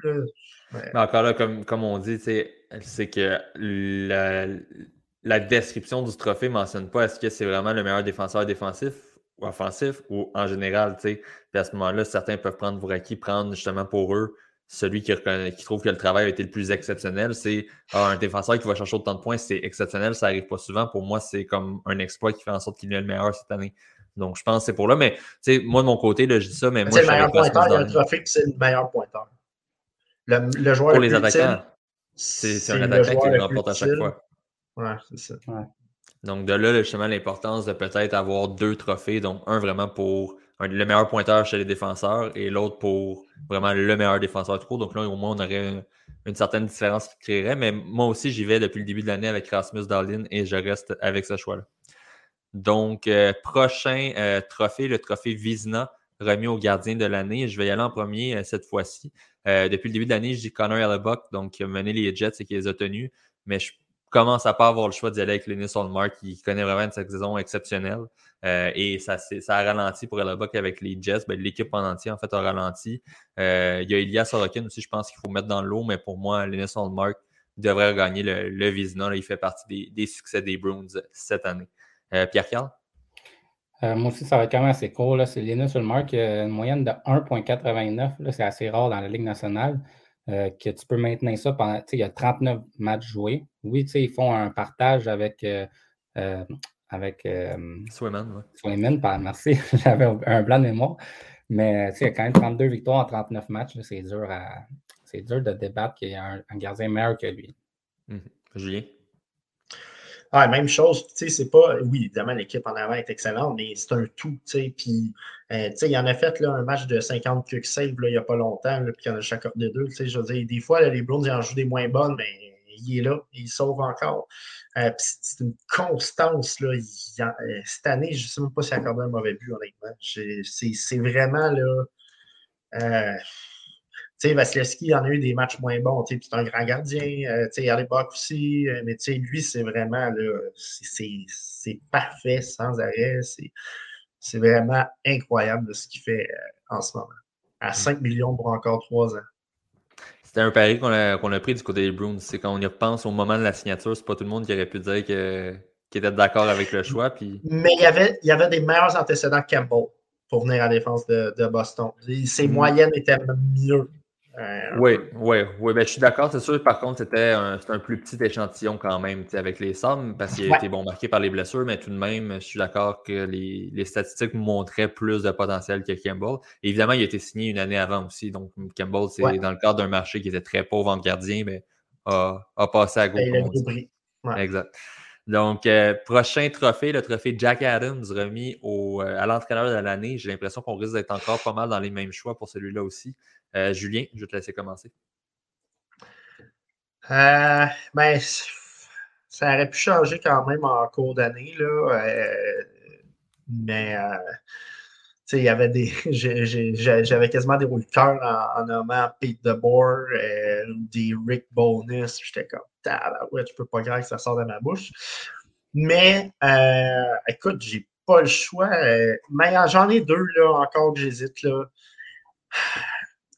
Speaker 1: Mais encore là, comme, comme on dit, c'est que la, description du trophée ne mentionne pas est-ce que c'est vraiment le meilleur défenseur défensif ou offensif ou en général. Puis à ce moment-là, certains peuvent prendre pour acquis, prendre justement pour eux celui qui, qui, trouve que le travail a été le plus exceptionnel. C'est ah, un défenseur qui va chercher autant de points, c'est exceptionnel, ça n'arrive pas souvent. Pour moi, c'est comme un exploit qui fait en sorte qu'il est le meilleur cette année. Donc, je pense que c'est pour là. Mais, tu sais, moi, de mon côté, là, je dis ça, mais moi,
Speaker 3: C'est le meilleur pointeur. Il y a un trophée c'est le meilleur pointeur. Le, joueur
Speaker 1: pour les attaquants, c'est un attaquant qui le remporte à chaque fois.
Speaker 3: Ouais, c'est ça.
Speaker 1: Donc, de là, justement, l'importance de peut-être avoir deux trophées. Donc, un vraiment pour le meilleur pointeur chez les défenseurs et l'autre pour vraiment le meilleur défenseur trop. Donc, là, au moins, on aurait une, certaine différence qui créerait. Mais moi aussi, j'y vais depuis le début de l'année avec Rasmus Darlin et je reste avec ce choix-là. Donc, euh, prochain euh, trophée, le trophée Vizna, remis au gardien de l'année. Je vais y aller en premier euh, cette fois-ci. Depuis le début de l'année, je dis Connor Hellebuck, donc qui a mené les Jets et qui les a tenus. Mais je commence à pas avoir le choix d'y aller avec Lenny Solmark, qui connaît vraiment une saison exceptionnelle. et ça, ça a ralenti pour Hellebuck avec les Jets. Ben, L'équipe en entier, en fait, a ralenti. il y a Elias Sorokin aussi, je pense qu'il faut mettre dans l'eau, mais pour moi, Lenny Solmark devrait gagner le, le Vizina. il fait partie des, des, succès des Bruins cette année. Euh, Pierre-Carl?
Speaker 2: Euh, moi aussi, ça va être quand même assez court. C'est Linus Ulmark, une moyenne de 1,89. C'est assez rare dans la Ligue nationale euh, que tu peux maintenir ça pendant. Il y a 39 matchs joués. Oui, ils font un partage avec. avec
Speaker 1: Swayman,
Speaker 2: merci. J'avais un blanc de mémoire. Mais il y a quand même 32 victoires en 39 matchs. C'est dur, à, dur de débattre qu'il y a un, gardien meilleur que lui.
Speaker 1: Mmh. Julien?
Speaker 3: Ah, même chose, tu sais, c'est pas. Oui, évidemment, l'équipe en avant est excellente, mais c'est un tout, tu sais. Puis, euh, tu sais, il en a fait là, un match de 50 quick save là, il n'y a pas longtemps, puis il y en a chacun des deux. Tu sais, je veux des fois, les Browns, ils en jouent des moins bonnes, mais il est là, il sauve encore. Euh, c'est une constance, là. Euh, cette année, je ne sais même pas s'il a accordé un mauvais but, honnêtement. C'est vraiment, là. Tu sais, Vasilevski, il en a eu des matchs moins bons. C'est un grand gardien. Euh, tu sais, Yarlebach aussi. Euh, mais tu sais, lui, c'est vraiment, là, c'est parfait sans arrêt. C'est vraiment incroyable ce qu'il fait euh, en ce moment. À 5 mm. millions pour encore 3 ans.
Speaker 1: C'était un pari qu'on a, a, pris du côté des Bruins. C'est quand on y repense au moment de la signature, c'est pas tout le monde qui aurait pu dire que, qu'il était d'accord avec le choix. Puis...
Speaker 3: Mais il y, avait, il y avait des meilleurs antécédents que Campbell pour venir à la défense de, de Boston. Ses mm. moyennes étaient mieux
Speaker 1: oui, oui, oui. Ben, je suis d'accord. C'est sûr, par contre, c'était un, un, plus petit échantillon quand même avec les sommes parce qu'il a été bon marqué par les blessures, mais tout de même, je suis d'accord que les, les, statistiques montraient plus de potentiel que Campbell. évidemment, il a été signé une année avant aussi. Donc, Campbell, c'est dans le cadre d'un marché qui était très pauvre en gardien, mais a, a passé à gauche. Exact. Donc, euh, prochain trophée, le trophée Jack Adams remis euh, à l'entraîneur de l'année. J'ai l'impression qu'on risque d'être encore pas mal dans les mêmes choix pour celui-là aussi. Euh, Julien, je vais te laisser commencer.
Speaker 3: ben, ça aurait pu changer quand même en cours d'année, là. mais il y avait des. J'avais quasiment des roues de cœur en, nommant Pete DeBoer, des Rick Bonus. J'étais comme ouais, tu peux pas croire que ça sort de ma bouche. Mais euh, écoute, j'ai pas le choix. Euh, mais j'en ai deux là encore que j'hésite là.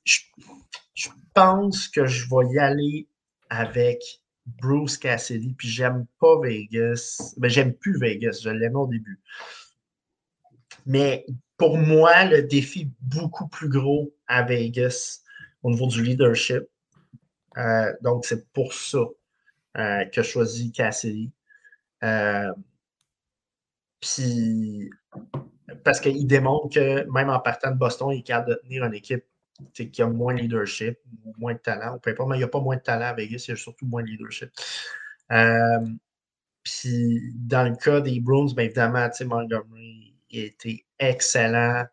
Speaker 3: Je, pense que je vais y aller avec Bruce Cassidy. Puis j'aime pas Vegas. Mais ben, j'aime plus Vegas. Je l'aimais au début. Mais pour moi, le défi beaucoup plus gros à Vegas au niveau du leadership. Euh, donc, c'est pour ça euh, que choisi Cassidy. Euh, puis, parce qu'il démontre que même en partant de Boston, il est capable de tenir une équipe qui a moins de leadership, moins de talent. Peu importe, mais il n'y a pas moins de talent à Vegas, il y a surtout moins de leadership. Puis, dans le cas des Bruins, bien évidemment, Montgomery a été excellent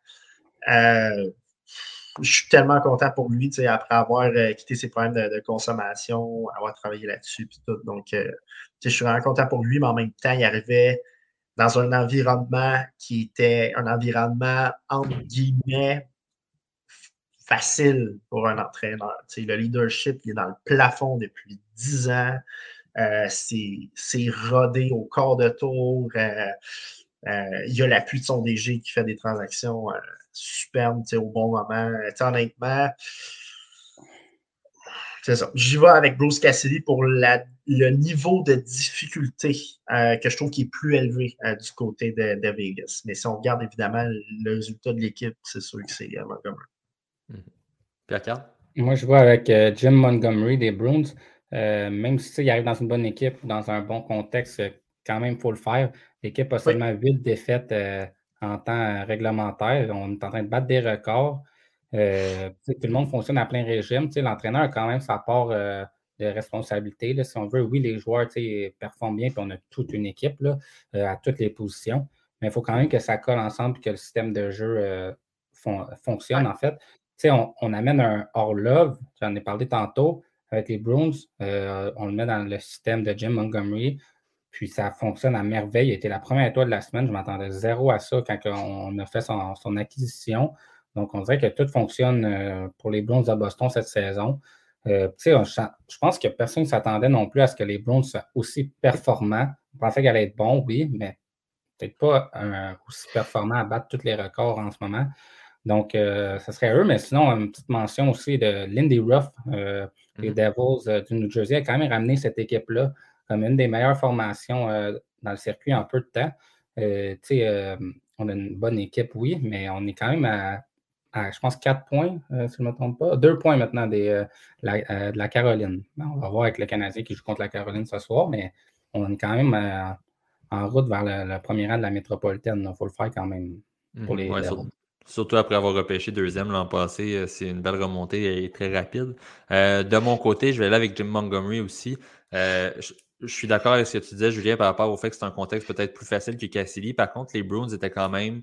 Speaker 3: je suis tellement content pour lui, après avoir euh, quitté ses problèmes de, consommation, avoir travaillé là-dessus, puis tout. Donc, euh, je suis vraiment content pour lui, mais en même temps, il arrivait dans un environnement qui était un environnement, entre guillemets, facile pour un entraîneur. le leadership, il est dans le plafond depuis dix ans. Euh, c'est rodé au corps de tour. Il y a l'appui de son DG qui fait des transactions superbes au bon moment. honnêtement, c'est ça. J'y vais avec Bruce Cassidy pour le niveau de difficulté euh, que je trouve qui est plus élevé euh, du côté de, Vegas. Mais si on regarde évidemment le résultat de l'équipe, c'est sûr que c'est euh, Montgomery.
Speaker 1: Mmh. Pierre
Speaker 2: Moi, je vois avec Jim Montgomery des Bruins. même s'il arrive dans une bonne équipe, dans un bon contexte, quand même, il faut le faire. L'équipe a seulement huit défaites en temps réglementaire. On est en train de battre des records. Euh, tout le monde fonctionne à plein régime. L'entraîneur a quand même sa part euh, de responsabilité. si on veut, oui, les joueurs performent bien, puis on a toute une équipe là, euh, à toutes les positions. Mais il faut quand même que ça colle ensemble et que le système de jeu fonctionne, en fait. On, on, amène un hors-love, j'en ai parlé tantôt, avec les Bruins. on le met dans le système de Jim Montgomery. Puis ça fonctionne à merveille. Il était la première étoile de la semaine. Je m'attendais zéro à ça quand on a fait son acquisition. Donc, on dirait que tout fonctionne euh, pour les Browns de Boston cette saison. Euh, je pense que personne ne s'attendait non plus à ce que les Browns soient aussi performants. On pensait qu'elle allait être bon, oui, mais peut-être pas aussi performant à battre tous les records en ce moment. Donc, euh, ce serait eux, mais sinon, une petite mention aussi de Lindy Ruff, les mm-hmm. Devils du New Jersey, a quand même ramené cette équipe-là comme une des meilleures formations dans le circuit en peu de temps. on a une bonne équipe, oui, mais on est quand même à je pense, quatre points, euh, si je ne me trompe pas. Deux points maintenant des, euh, euh, de la Caroline. on va voir avec le Canadien qui joue contre la Caroline ce soir, mais on est quand même en route vers le, premier rang de la métropolitaine. Il faut le faire quand même pour mhm. les.
Speaker 1: surtout après avoir repêché deuxième l'an passé, c'est une belle remontée et très rapide. de mon côté, je vais aller avec Jim Montgomery aussi. je, suis d'accord avec ce que tu disais, Julien, par rapport au fait que c'est un contexte peut-être plus facile que Cassidy. Par contre, les Bruins étaient quand même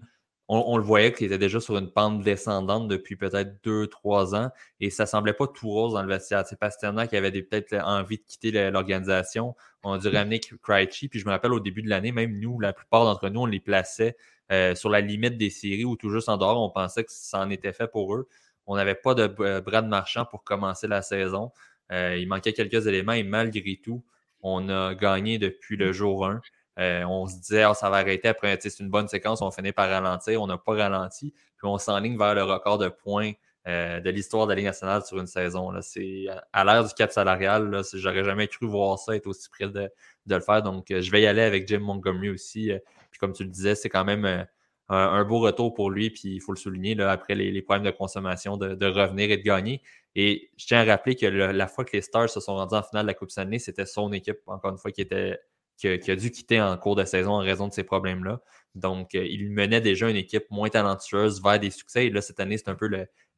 Speaker 1: on, le voyait qu'il était déjà sur une pente descendante depuis peut-être deux, trois ans et ça semblait pas tout rose dans le vestiaire. C'est Pasternak qui avait peut-être envie de quitter l'organisation. On a dû ramener Krejci. Puis je me rappelle au début de l'année, même nous, la plupart d'entre nous, on les plaçait euh, sur la limite des séries ou tout juste en dehors. On pensait que ça en était fait pour eux. On n'avait pas de euh, bras de marchand pour commencer la saison. Euh, il manquait quelques éléments et malgré tout, on a gagné depuis le jour 1. Euh, on se disait, oh, ça va arrêter après, c'est une bonne séquence, on finit par ralentir, on n'a pas ralenti, puis on s'enligne vers le record de points euh, de l'histoire de la Ligue nationale sur une saison. C'est à l'ère du cap salarial, j'aurais jamais cru voir ça être aussi près de, le faire. Donc, euh, je vais y aller avec Jim Montgomery aussi. puis comme tu le disais, c'est quand même un, beau retour pour lui, puis il faut le souligner, là, après les, problèmes de consommation, de, revenir et de gagner. Et je tiens à rappeler que la fois que les Stars se sont rendus en finale de la Coupe Stanley, c'était son équipe, encore une fois, qui était qui a, dû quitter en cours de saison en raison de ces problèmes-là. Donc, euh, il menait déjà une équipe moins talentueuse vers des succès. Et là, cette année, c'est un peu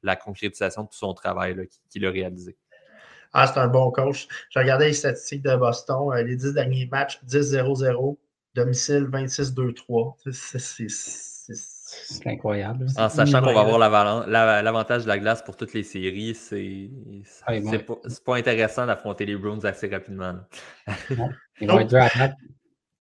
Speaker 1: la concrétisation de tout son travail qu'il a réalisé.
Speaker 3: Ah, c'est un bon coach. J'ai regardé les statistiques de Boston. Euh, les 10 derniers matchs, 10-0-0, domicile 26-2-3. C'est
Speaker 2: c'est incroyable.
Speaker 1: En sachant qu'on va avoir l'avantage de la glace pour toutes les séries, c'est ah, pas, intéressant d'affronter les Bruins assez rapidement.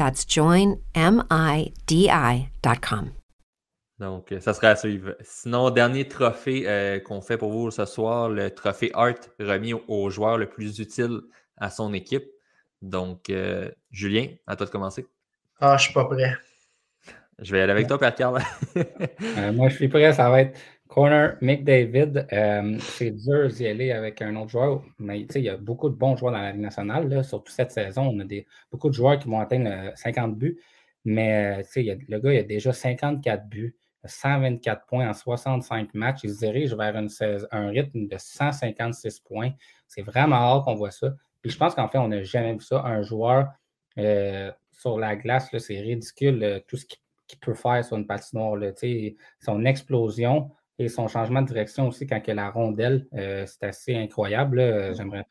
Speaker 4: That's joinmidi.com.
Speaker 1: Donc, ça sera à suivre. Sinon, dernier trophée qu'on fait pour vous ce soir, le trophée Art remis au, joueur le plus utile à son équipe. Donc, Julien, à toi de commencer.
Speaker 3: Ah, je suis pas prêt.
Speaker 1: Je vais aller avec toi, Pierre-Carl.
Speaker 2: moi, je suis prêt. Ça va être Corner McDavid, euh, c'est dur d'y aller avec un autre joueur, mais il y a beaucoup de bons joueurs dans la Ligue nationale. surtout cette saison, on a des, beaucoup de joueurs qui vont atteindre 50 buts. Mais euh, le gars, il a déjà 54 buts, 124 points en 65 matchs. Il se dirige vers un rythme de 156 points. C'est vraiment rare qu'on voit ça. Puis je pense qu'en fait, on n'a jamais vu ça. Un joueur euh, sur la glace, c'est ridicule tout ce qu'il peut faire sur une patinoire. Là, son explosion, et son changement de direction aussi quand il a la rondelle, euh, c'est assez incroyable. J'aimerais,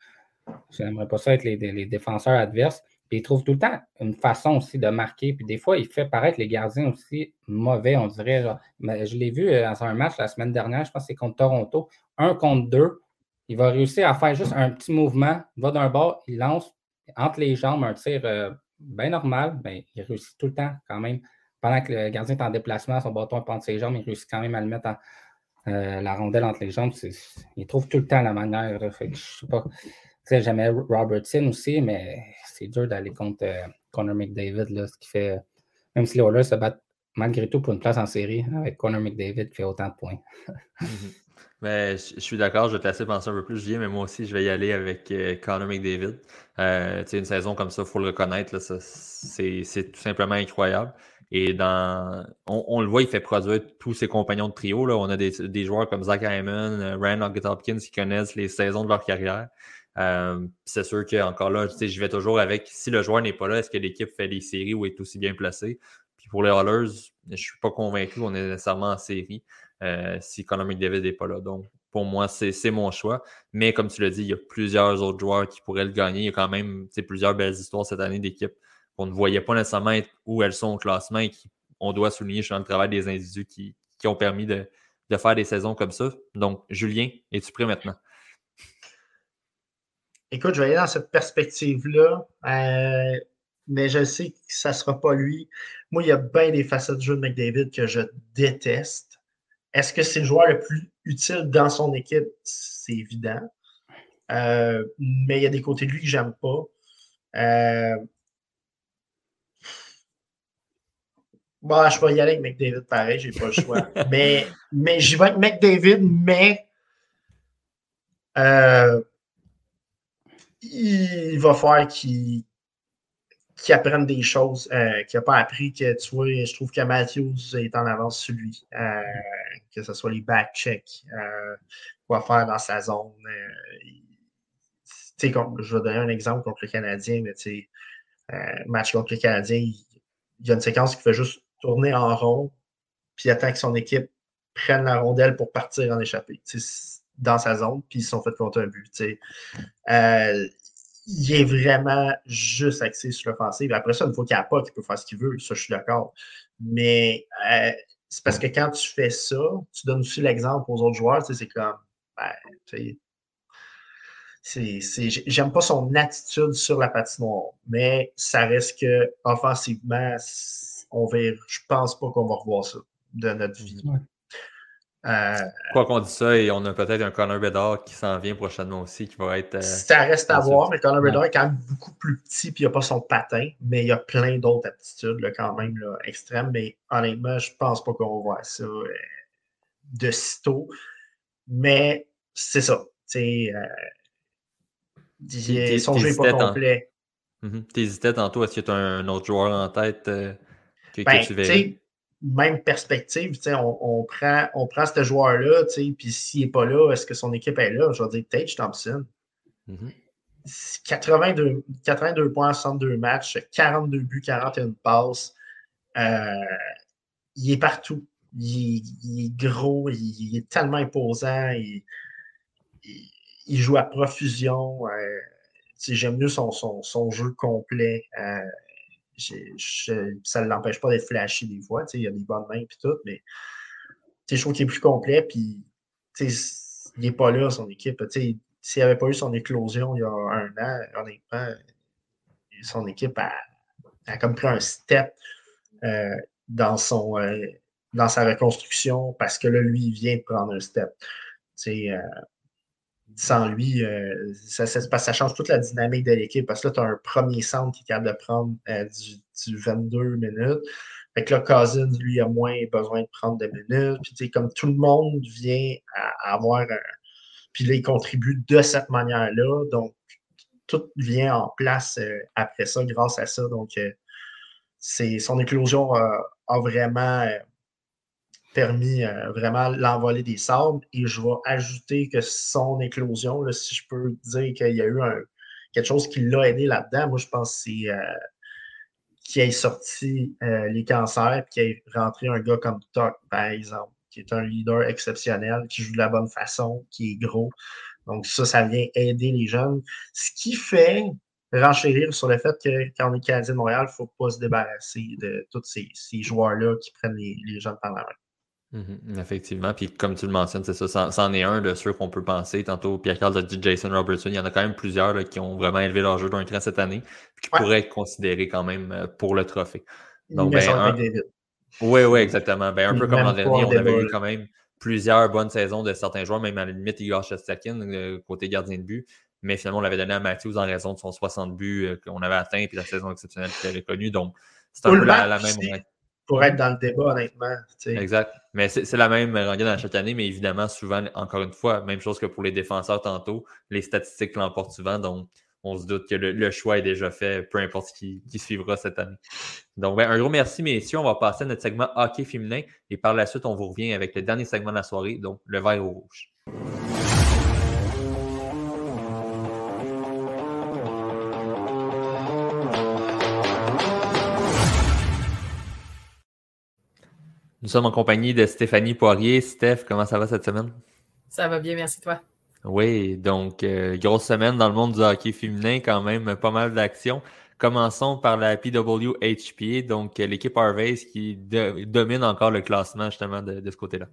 Speaker 2: j'aimerais pas ça être les, défenseurs adverses. Puis il trouve tout le temps une façon aussi de marquer. Puis des fois, il fait paraître les gardiens aussi mauvais, on dirait. Mais je l'ai vu euh, dans un match la semaine dernière, je pense que c'est contre Toronto. Un contre deux. Il va réussir à faire juste un petit mouvement. Il va d'un bord, il lance entre les jambes un tir euh, bien normal. mais il réussit tout le temps quand même. Pendant que le gardien est en déplacement, son bâton est entre ses jambes, il réussit quand même à le mettre en, euh, la rondelle entre les jambes, il trouve tout le temps la manière. je sais pas. J'aimais Robertson aussi, mais c'est dur d'aller contre euh, Connor McDavid, là, ce qui fait. Même si les Oilers se battent malgré tout pour une place en série avec Connor McDavid qui fait autant de points.
Speaker 1: Mhm. Mais je suis d'accord, je vais te laisser penser un peu plus, Julien, mais moi aussi, je vais y aller avec euh, Connor McDavid. une saison comme ça, il faut le reconnaître, c'est tout simplement incroyable. Et dans, on, le voit, il fait produire tous ses compagnons de trio. Là. On a des, des joueurs comme Zach Hyman, euh, Ryan Hopkins qui connaissent les saisons de leur carrière. Euh, c'est sûr qu'encore là, je vais toujours avec si le joueur n'est pas là, est-ce que l'équipe fait des séries ou est aussi bien placée? Puis pour les Hollers, je ne suis pas convaincu qu'on est nécessairement en série euh, si Conor McDavid n'est pas là. Donc, pour moi, c'est mon choix. Mais comme tu l'as dit, il y a plusieurs autres joueurs qui pourraient le gagner. Il y a quand même plusieurs belles histoires cette année d'équipe on ne voyait pas nécessairement où elles sont au classement et qu'on doit souligner dans le travail des individus qui, ont permis de, faire des saisons comme ça. Donc, Julien, es-tu prêt maintenant?
Speaker 3: Écoute, je vais aller dans cette perspective-là, euh, mais je sais que ça ne sera pas lui. Moi, il y a bien des facettes de jeu de McDavid que je déteste. Est-ce que c'est le joueur le plus utile dans son équipe? C'est évident. Euh, mais il y a des côtés de lui que j'aime pas. Euh, Bon, je vais y aller avec McDavid pareil, j'ai pas le choix. mais mais j'y vais avec McDavid, mais euh, il va falloir qu'il apprenne des choses euh, qu'il n'a pas appris. Que, tu vois, je trouve que Matthews est en avance sur lui. Euh, que ce soit les back-checks, euh, quoi faire dans sa zone. je vais donner un exemple contre le Canadien, mais tu sais, match contre le Canadien, il, il y a une séquence qui fait juste tourner en rond, puis attend que son équipe prenne la rondelle pour partir en échappée dans sa zone, puis ils se sont fait compter un but. Euh, il est vraiment juste axé sur l'offensive. Après ça, une fois qu'il n'y a pas, qu'il peut faire ce qu'il veut, ça, je suis d'accord. Mais euh, c'est parce que quand tu fais ça, tu donnes aussi l'exemple aux autres joueurs, c'est comme, ben, j'aime pas son attitude sur la patinoire, mais ça reste que offensivement, on va, je pense pas qu'on va revoir ça de notre vie.
Speaker 1: Euh, Quoi qu'on dise ça, et on a peut-être un Connor Bedard qui s'en vient prochainement aussi, qui va être. Euh,
Speaker 3: ça reste à voir, mais Connor Bedard est quand même beaucoup plus petit, puis il n'a pas son patin, mais il y a plein d'autres aptitudes quand même là, extrêmes. Mais honnêtement, je pense pas qu'on va voir ça euh, de sitôt. Mais c'est ça. Euh, son jeu n'est pas complet.
Speaker 1: En... Mm -hmm. tantôt, est-ce que tu as un autre joueur en tête
Speaker 3: ben, même perspective, on, on, prend, on prend ce joueur-là, puis s'il n'est pas là, est-ce que son équipe est là? Je vais dire Tage Thompson. 82, mm-hmm. 82 points, 62 matchs, 42 buts, 41 passes. Euh, il est partout. Il, est gros, il, est tellement imposant. Il, joue à profusion. Euh, j'aime mieux son, son, jeu complet. Euh, ça ne l'empêche pas d'être flashy des fois. Il y a des bonnes mains et tout, mais je trouve qu'il est plus complet. Puis il n'est pas là, son équipe. S'il n'avait pas eu son éclosion il y a un an, honnêtement, son équipe a, comme pris un step euh, dans son. Euh, dans sa reconstruction parce que là, lui, il vient de prendre un step. Euh, sans lui, euh, ça, change toute la dynamique de l'équipe parce que là, tu as un premier centre qui est capable de prendre euh, du, 22 minutes. Fait que là, Cousins, lui, a moins besoin de prendre des minutes. Puis, comme tout le monde vient à, avoir un. Puis là, il contribue de cette manière-là. Donc, tout vient en place après ça, grâce à ça. Donc, son éclosion a vraiment permis euh, vraiment l'envoler des sables. Et je vais ajouter que son éclosion, si je peux dire qu'il y a eu quelque chose qui l'a aidé là-dedans, moi je pense que c'est euh, qu'il ait sorti euh, les cancers, qu'il ait rentré un gars comme Tuck, par exemple, qui est un leader exceptionnel, qui joue de la bonne façon, qui est gros. Donc ça, ça vient aider les jeunes. Ce qui fait renchérir sur le fait que quand on est Canadien de Montréal, il ne faut pas se débarrasser de tous ces, joueurs-là qui prennent les jeunes par la main.
Speaker 1: Mhm, effectivement. Puis comme tu le mentionnes, c'est ça, c'en est un de ceux qu'on peut penser. Tantôt, Pierre-Carl a dit Jason Robertson. Il y en a quand même plusieurs qui ont vraiment élevé leur jeu d'un cran cette année, puis qui pourraient être considérés quand même euh, pour le trophée.
Speaker 3: Donc, ben,
Speaker 1: Oui, oui, exactement. Ben, un peu comme l'an dernier, on avait eu quand même plusieurs bonnes saisons de certains joueurs, même à la limite Igor Shestakin, euh, côté gardien de but. Mais finalement, on l'avait donné à Matthews en raison de son 60 buts euh, qu'on avait atteint, puis la saison exceptionnelle qu'il avait connue. Donc, c'est un peu la, la même
Speaker 3: pour être dans le débat, honnêtement.
Speaker 1: Exact. Mais c'est la même rengaine dans chaque année, mais évidemment, souvent, encore une fois, même chose que pour les défenseurs tantôt, les statistiques l'emportent souvent, donc on se doute que le, choix est déjà fait, peu importe qui, qui suivra cette année. Donc, ben, un gros merci, messieurs. On va passer à notre segment hockey féminin et par la suite, on vous revient avec le dernier segment de la soirée, donc le vert au rouge. Nous sommes en compagnie de Stéphanie Poirier. Steph, comment ça va cette semaine?
Speaker 5: Ça va bien, merci toi.
Speaker 1: Oui, donc euh, grosse semaine dans le monde du hockey féminin, quand même pas mal d'actions. Commençons par la PWHPA, donc euh, l'équipe Harvey qui domine encore le classement justement de, ce côté-là.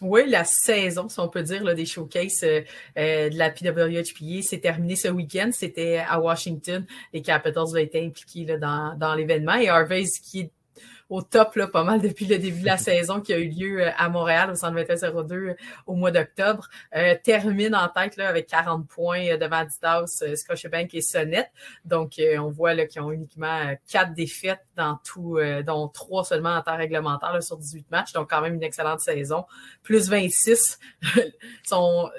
Speaker 5: Oui, la saison, si on peut dire, là, des showcases euh, de la PWHPA s'est terminée ce week-end. C'était à Washington. Les Capitals ont été impliqués là, dans, dans l'événement et Harvey qui est au top là, pas mal depuis le début de la saison qui a eu lieu euh, à Montréal au centre 2102 euh, au mois d'octobre. Euh, termine en tête là, avec 40 points devant Adidas, Scotiabank et Sonnet. Donc, on voit là, qu'ils ont uniquement quatre défaites dans tout, dont trois seulement en temps réglementaire sur 18 matchs. Donc, quand même une excellente saison. Plus 26 sont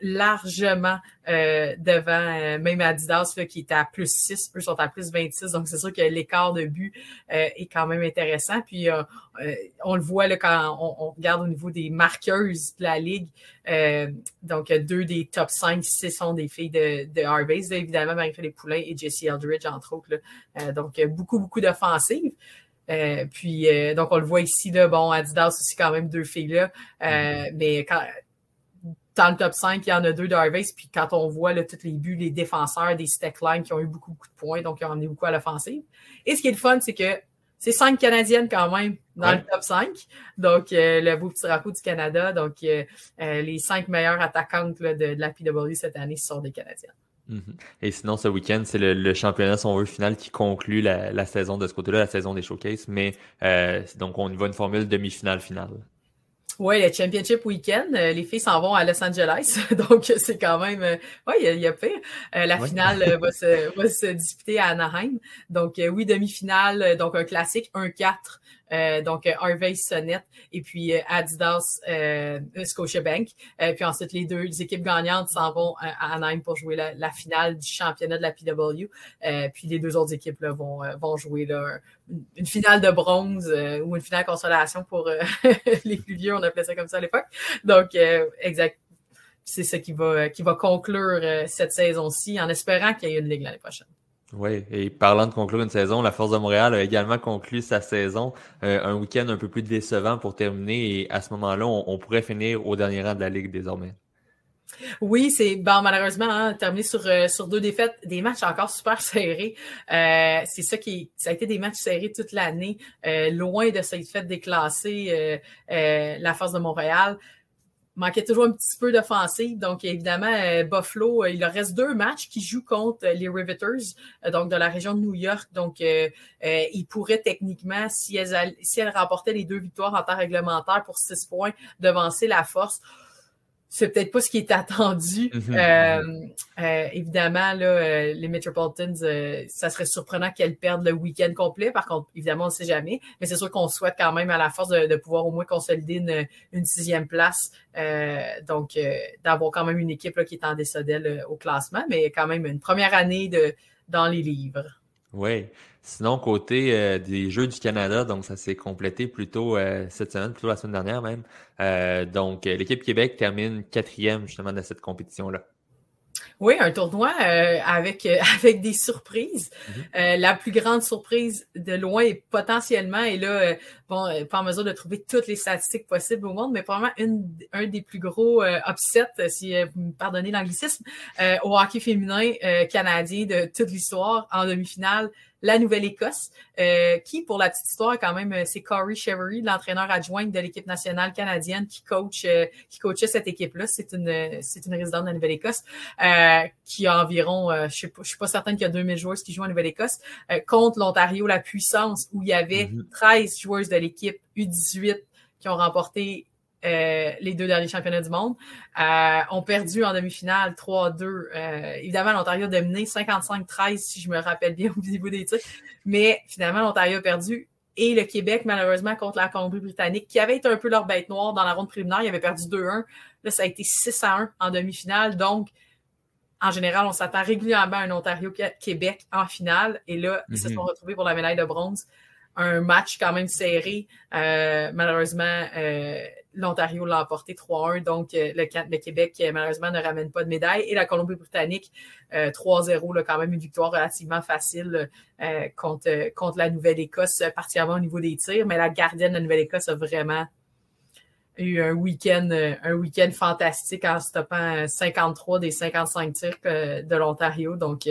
Speaker 5: largement devant même Adidas là, qui est à plus 6. Eux sont à plus 26. Donc, c'est sûr que l'écart de but est quand même intéressant puis euh, euh, on le voit là, quand on, regarde au niveau des marqueuses de la ligue. Euh, donc, deux des top 5, ce sont des filles de, de Harvey's, évidemment, Marie-Philippe Poulain et Jessie Eldridge, entre autres. donc, beaucoup, beaucoup d'offensives. puis, donc, on le voit ici, là, bon, Adidas aussi, quand même, deux filles-là. Mm-hmm. Mais quand, dans le top 5, il y en a deux de Harvey's. Puis quand on voit là, tous les buts, les défenseurs des stack lines qui ont eu beaucoup, beaucoup de points, donc ils ont emmené beaucoup à l'offensive. Et ce qui est le fun, c'est que c'est cinq Canadiennes quand même dans le top 5. Donc, euh, le beau petit drapeau du Canada. Donc, euh, euh, les cinq meilleures attaquantes de, la PW cette année sont des Canadiennes.
Speaker 1: Mm-hmm. Et sinon, ce week-end, c'est le, championnat, si on veut, final qui conclut la, saison de ce côté-là, la saison des showcases. Mais donc, on y va une formule demi-finale finale.
Speaker 5: Oui, le Championship Weekend, euh, les filles s'en vont à Los Angeles, donc c'est quand même, euh, oui, il y, a pire. Euh, la finale va, se, va se disputer à Anaheim. Donc oui, demi-finale, donc un classique 1-4 euh, donc euh, Harvey Sonnet et puis euh, Adidas Scotiabank. puis ensuite, les deux équipes gagnantes s'en vont à Anaheim pour jouer la, finale du championnat de la PW. puis les deux autres équipes là, vont, vont jouer là, une finale de bronze ou une finale consolation pour les plus vieux, on appelait ça comme ça à l'époque. Donc, exact. C'est ça qui va, qui va conclure cette saison-ci en espérant qu'il y ait une ligue l'année prochaine.
Speaker 1: Oui, et parlant de conclure une saison, la Force de Montréal a également conclu sa saison. Euh, un week-end un peu plus décevant pour terminer et à ce moment-là, on, pourrait finir au dernier rang de la Ligue désormais.
Speaker 5: Oui, c'est bon malheureusement hein, terminé sur euh, sur deux défaites, des matchs encore super serrés. Euh, c'est ça qui ça a été des matchs serrés toute l'année, loin de cette fête déclassée la Force de Montréal manquait toujours un petit peu d'offensive. Donc, évidemment, Buffalo, il leur reste deux matchs qui jouent contre les Riveters, donc de la région de New York. Donc, ils pourraient techniquement, si elles, si elles remportaient les deux victoires en temps réglementaire pour six points, devancer la force c'est peut-être pas ce qui est attendu. Mhm. Euh, euh, évidemment, là, euh, les Metropolitans, ça serait surprenant qu'elles perdent le week-end complet. Par contre, évidemment, on ne sait jamais. Mais c'est sûr qu'on souhaite quand même à la force de, pouvoir au moins consolider une, sixième place. donc, d'avoir quand même une équipe qui est en décedelle au classement, mais quand même une première année de, dans les livres.
Speaker 1: Oui. Sinon, côté euh, des Jeux du Canada, donc ça s'est complété plutôt euh, cette semaine, plutôt la semaine dernière même. Euh, donc, l'équipe Québec termine quatrième justement de cette compétition-là.
Speaker 5: Oui, un tournoi avec, avec des surprises. Mm-hmm. la plus grande surprise de loin est potentiellement, et là, bon, pas en mesure de trouver toutes les statistiques possibles au monde, mais probablement une, un des plus gros upsets, si vous me pardonnez l'anglicisme, au hockey féminin canadien de toute l'histoire en demi-finale la Nouvelle-Écosse, euh, qui, pour la petite histoire, quand même, euh, c'est Corey Chevery, l'entraîneur adjoint de l'équipe nationale canadienne, qui coach, euh, qui coachait cette équipe-là. C'est une, c'est une résidente de la Nouvelle-Écosse, qui a environ, je sais pas, je suis pas certaine qu'il y a 2000 joueurs qui jouent en Nouvelle-Écosse, contre l'Ontario, la puissance, où il y avait 13 mm-hmm. joueurs de l'équipe U18 qui ont remporté euh, les deux derniers championnats du monde, euh, ont perdu en demi-finale 3-2. Euh, évidemment, l'Ontario a dominé 55-13, si je me rappelle bien au niveau des titres. Mais finalement, l'Ontario a perdu. Et le Québec, malheureusement, contre la Colombie-Britannique, qui avait été un peu leur bête noire dans la ronde préliminaire, il avait perdu 2-1. Là, ça a été 6-1 en demi-finale. Donc, en général, on s'attend régulièrement à un Ontario-Québec en finale. Et là, ils se mhm. sont retrouvés pour la médaille de bronze. Un match quand même serré. malheureusement, l'Ontario l'a emporté 3-1, donc euh, le, Québec euh, malheureusement ne ramène pas de médaille. Et la Colombie-Britannique, 3-0, euh, quand même une victoire relativement facile contre, contre la Nouvelle-Écosse, particulièrement au niveau des tirs. Mais la gardienne de la Nouvelle-Écosse a vraiment eu un week-end un week-end fantastique en stoppant 53 des 55 tirs de l'Ontario. Donc,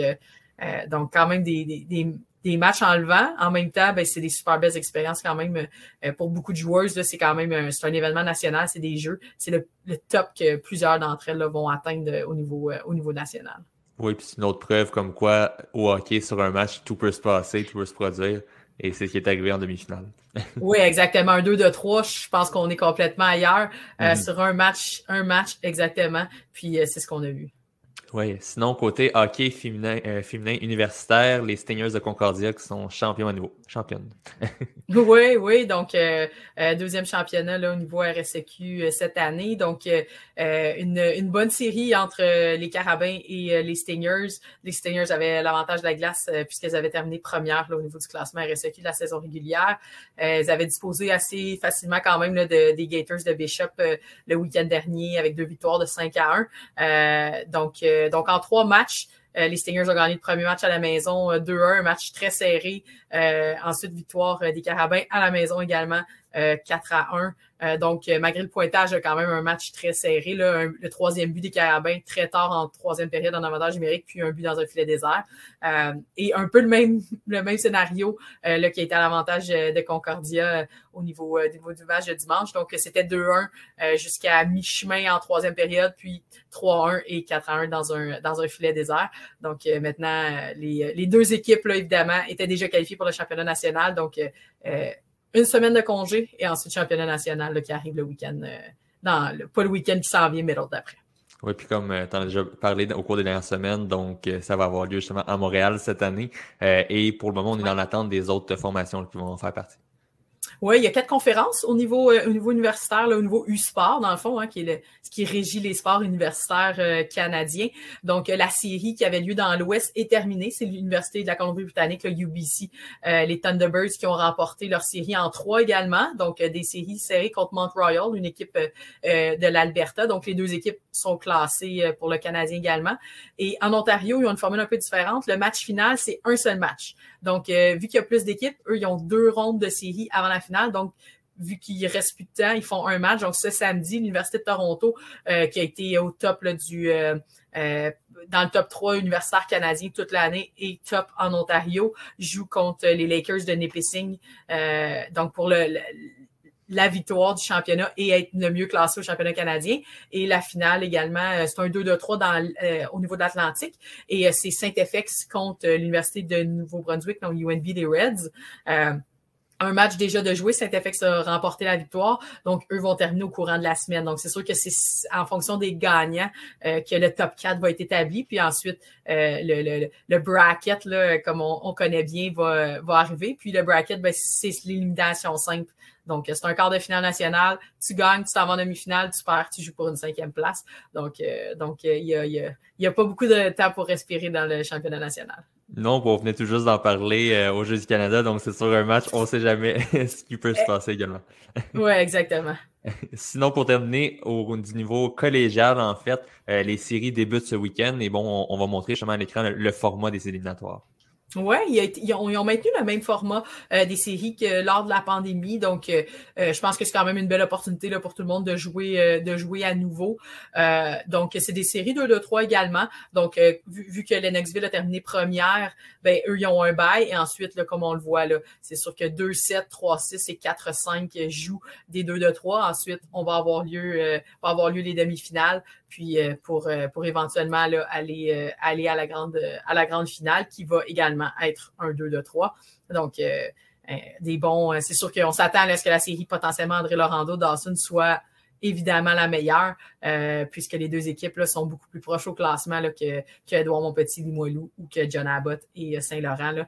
Speaker 5: donc quand même des, des matchs en levant. En même temps, ben, c'est des super belles expériences quand même euh, pour beaucoup de joueurs. C'est quand même un, un événement national, c'est des jeux. C'est le, top que plusieurs d'entre elles vont atteindre au niveau, euh, au niveau national.
Speaker 1: Oui, puis c'est une autre preuve comme quoi au hockey, sur un match, tout peut se passer, tout peut se produire. Et c'est ce qui est arrivé en demi-finale.
Speaker 5: oui, exactement. Un 2 de 3, je pense qu'on est complètement ailleurs. Euh, mm-hmm. Sur un match, un match exactement. Puis c'est ce qu'on a vu.
Speaker 1: Oui, sinon, côté hockey féminin, euh, féminin universitaire, les Stingers de Concordia qui sont champions à niveau. Championnes.
Speaker 5: oui, oui. Donc, euh, euh, deuxième championnat là, au niveau RSEQ cette année. Donc, une, une, bonne série entre les Carabins et les Stingers. Les Stingers avaient l'avantage de la glace puisqu'elles avaient terminé première là, au niveau du classement RSEQ de la saison régulière. elles avaient disposé assez facilement quand même là, de, des Gators de Bishop le week-end dernier avec deux victoires de 5 à 1. donc, donc, en trois matchs, euh, les Stingers ont gagné le premier match à la maison 2-1, euh, un match très serré. Euh, ensuite, victoire des Carabins à la maison également 4 à 1. Euh, donc, euh, malgré le pointage, quand même un match très serré. Là, le troisième but des Carabins très tard en troisième période en avantage numérique, puis un but dans un filet désert. Euh, et un peu le même, le même scénario là, qui a été à l'avantage de Concordia au niveau, niveau, du match de dimanche. Donc, c'était 2-1 jusqu'à mi-chemin en troisième période, puis 3-1 et 4-1 dans un, dans un filet désert. Donc, maintenant, les, les deux équipes, là, évidemment, étaient déjà qualifiées pour le championnat national. Donc, une semaine de congé et ensuite championnat national qui arrive le week-end, euh, dans le, pas le week-end qui s'en vient, mais l'autre d'après.
Speaker 1: Oui, puis comme euh, tu en as déjà parlé au cours des dernières semaines, donc euh, ça va avoir lieu justement à Montréal cette année. et pour le moment, on est dans l'attente des autres formations qui vont en faire partie.
Speaker 5: Oui, il y a quatre conférences au niveau, euh, au niveau universitaire, là, au niveau U-Sport, dans le fond, hein, qui est le, ce qui régit les sports universitaires euh, canadiens. Donc, euh, la série qui avait lieu dans l'Ouest est terminée. C'est l'Université de la Colombie-Britannique, le UBC, les Thunderbirds qui ont remporté leur série en trois également. Donc, des séries serrées contre Mount Royal, une équipe de l'Alberta. Donc, les deux équipes sont classées pour le Canadien également. Et en Ontario, ils ont une formule un peu différente. Le match final, c'est un seul match. Donc, vu qu'il y a plus d'équipes, eux, ils ont deux rondes de série avant la finale donc, vu qu'il reste plus de temps, ils font un match. Donc, ce samedi, l'Université de Toronto, euh, qui a été au top du euh, euh, dans le top 3 universitaire canadien toute l'année et top en Ontario, joue contre les Lakers de Nipissing. donc, pour le, la victoire du championnat et être le mieux classé au championnat canadien. Et la finale également, c'est un 2 2 3 dans, au niveau de l'Atlantique. Et c'est Saint-FX contre l'Université de Nouveau-Brunswick, donc UNB des Reds un match déjà de jouer, Saint-FX a remporté la victoire. Donc, eux vont terminer au courant de la semaine. Donc, c'est sûr que c'est en fonction des gagnants euh, que le top 4 va être établi. Puis ensuite, euh, le, le, le, bracket, là, comme on, connaît bien, va, va arriver. Puis le bracket, ben, c'est l'élimination simple. Donc, c'est un quart de finale nationale. Tu gagnes, tu t'en vas en demi-finale, tu perds, tu joues pour une cinquième place. Donc, euh, donc il n'y a, y a, y a pas beaucoup de temps pour respirer dans le championnat national.
Speaker 1: Non, on venait tout juste d'en parler euh, au Jeux du Canada, donc c'est sur un match, on ne sait jamais ce qui peut se passer également.
Speaker 5: oui, exactement.
Speaker 1: Sinon, pour terminer, au du niveau collégial, en fait, euh, les séries débutent ce week-end et bon, on, va montrer justement à l'écran le, format des éliminatoires.
Speaker 5: Oui, ils, ont, maintenu le même format euh, des séries que lors de la pandémie. Donc, euh, euh, je pense que c'est quand même une belle opportunité là, pour tout le monde de jouer, de jouer à nouveau. donc, c'est des séries 2 2 3 également. Donc, vu, vu, que Lennoxville a terminé première, ben eux, ils ont un bail. Et ensuite, là, comme on le voit, c'est sûr que 2, 7, 3, 6 et 4, 5 jouent des 2 2 3. Ensuite, on va avoir lieu, va avoir lieu les demi-finales. Puis pour, pour éventuellement là, aller, aller à la grande à la grande finale qui va également être un 2 de 3. Donc, euh, euh, des bons. Euh, c'est sûr qu'on s'attend à ce que la série potentiellement André Laurando Dawson soit évidemment la meilleure, puisque les deux équipes là, sont beaucoup plus proches au classement là, que, que Edouard Montpetit, Limoilou ou que John Abbott et Saint-Laurent.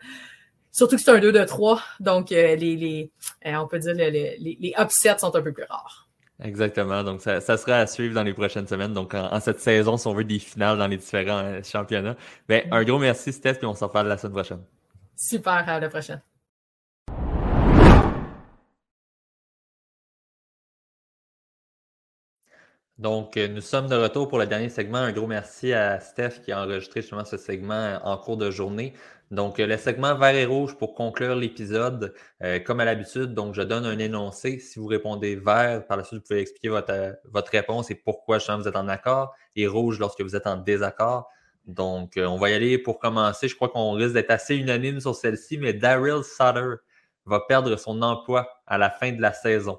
Speaker 5: Surtout que c'est un 2 de 3, donc les, les on peut dire les, les, les upsets sont un peu plus rares.
Speaker 1: Exactement. Donc, ça, sera à suivre dans les prochaines semaines. Donc, en, cette saison, si on veut des finales dans les différents euh, championnats. Ben, un gros merci, Steph, et on s'en parle la semaine prochaine.
Speaker 5: Super, à la prochaine.
Speaker 1: Donc, euh, nous sommes de retour pour le dernier segment. Un gros merci à Steph qui a enregistré justement ce segment en cours de journée. Donc, euh, le segment vert et rouge pour conclure l'épisode, euh, comme à l'habitude. Donc, je donne un énoncé. Si vous répondez vert, par la suite, vous pouvez expliquer votre, euh, réponse et pourquoi vous êtes en accord, et rouge lorsque vous êtes en désaccord. Donc, on va y aller pour commencer. Je crois qu'on risque d'être assez unanime sur celle-ci, mais Daryl Sutter va perdre son emploi à la fin de la saison.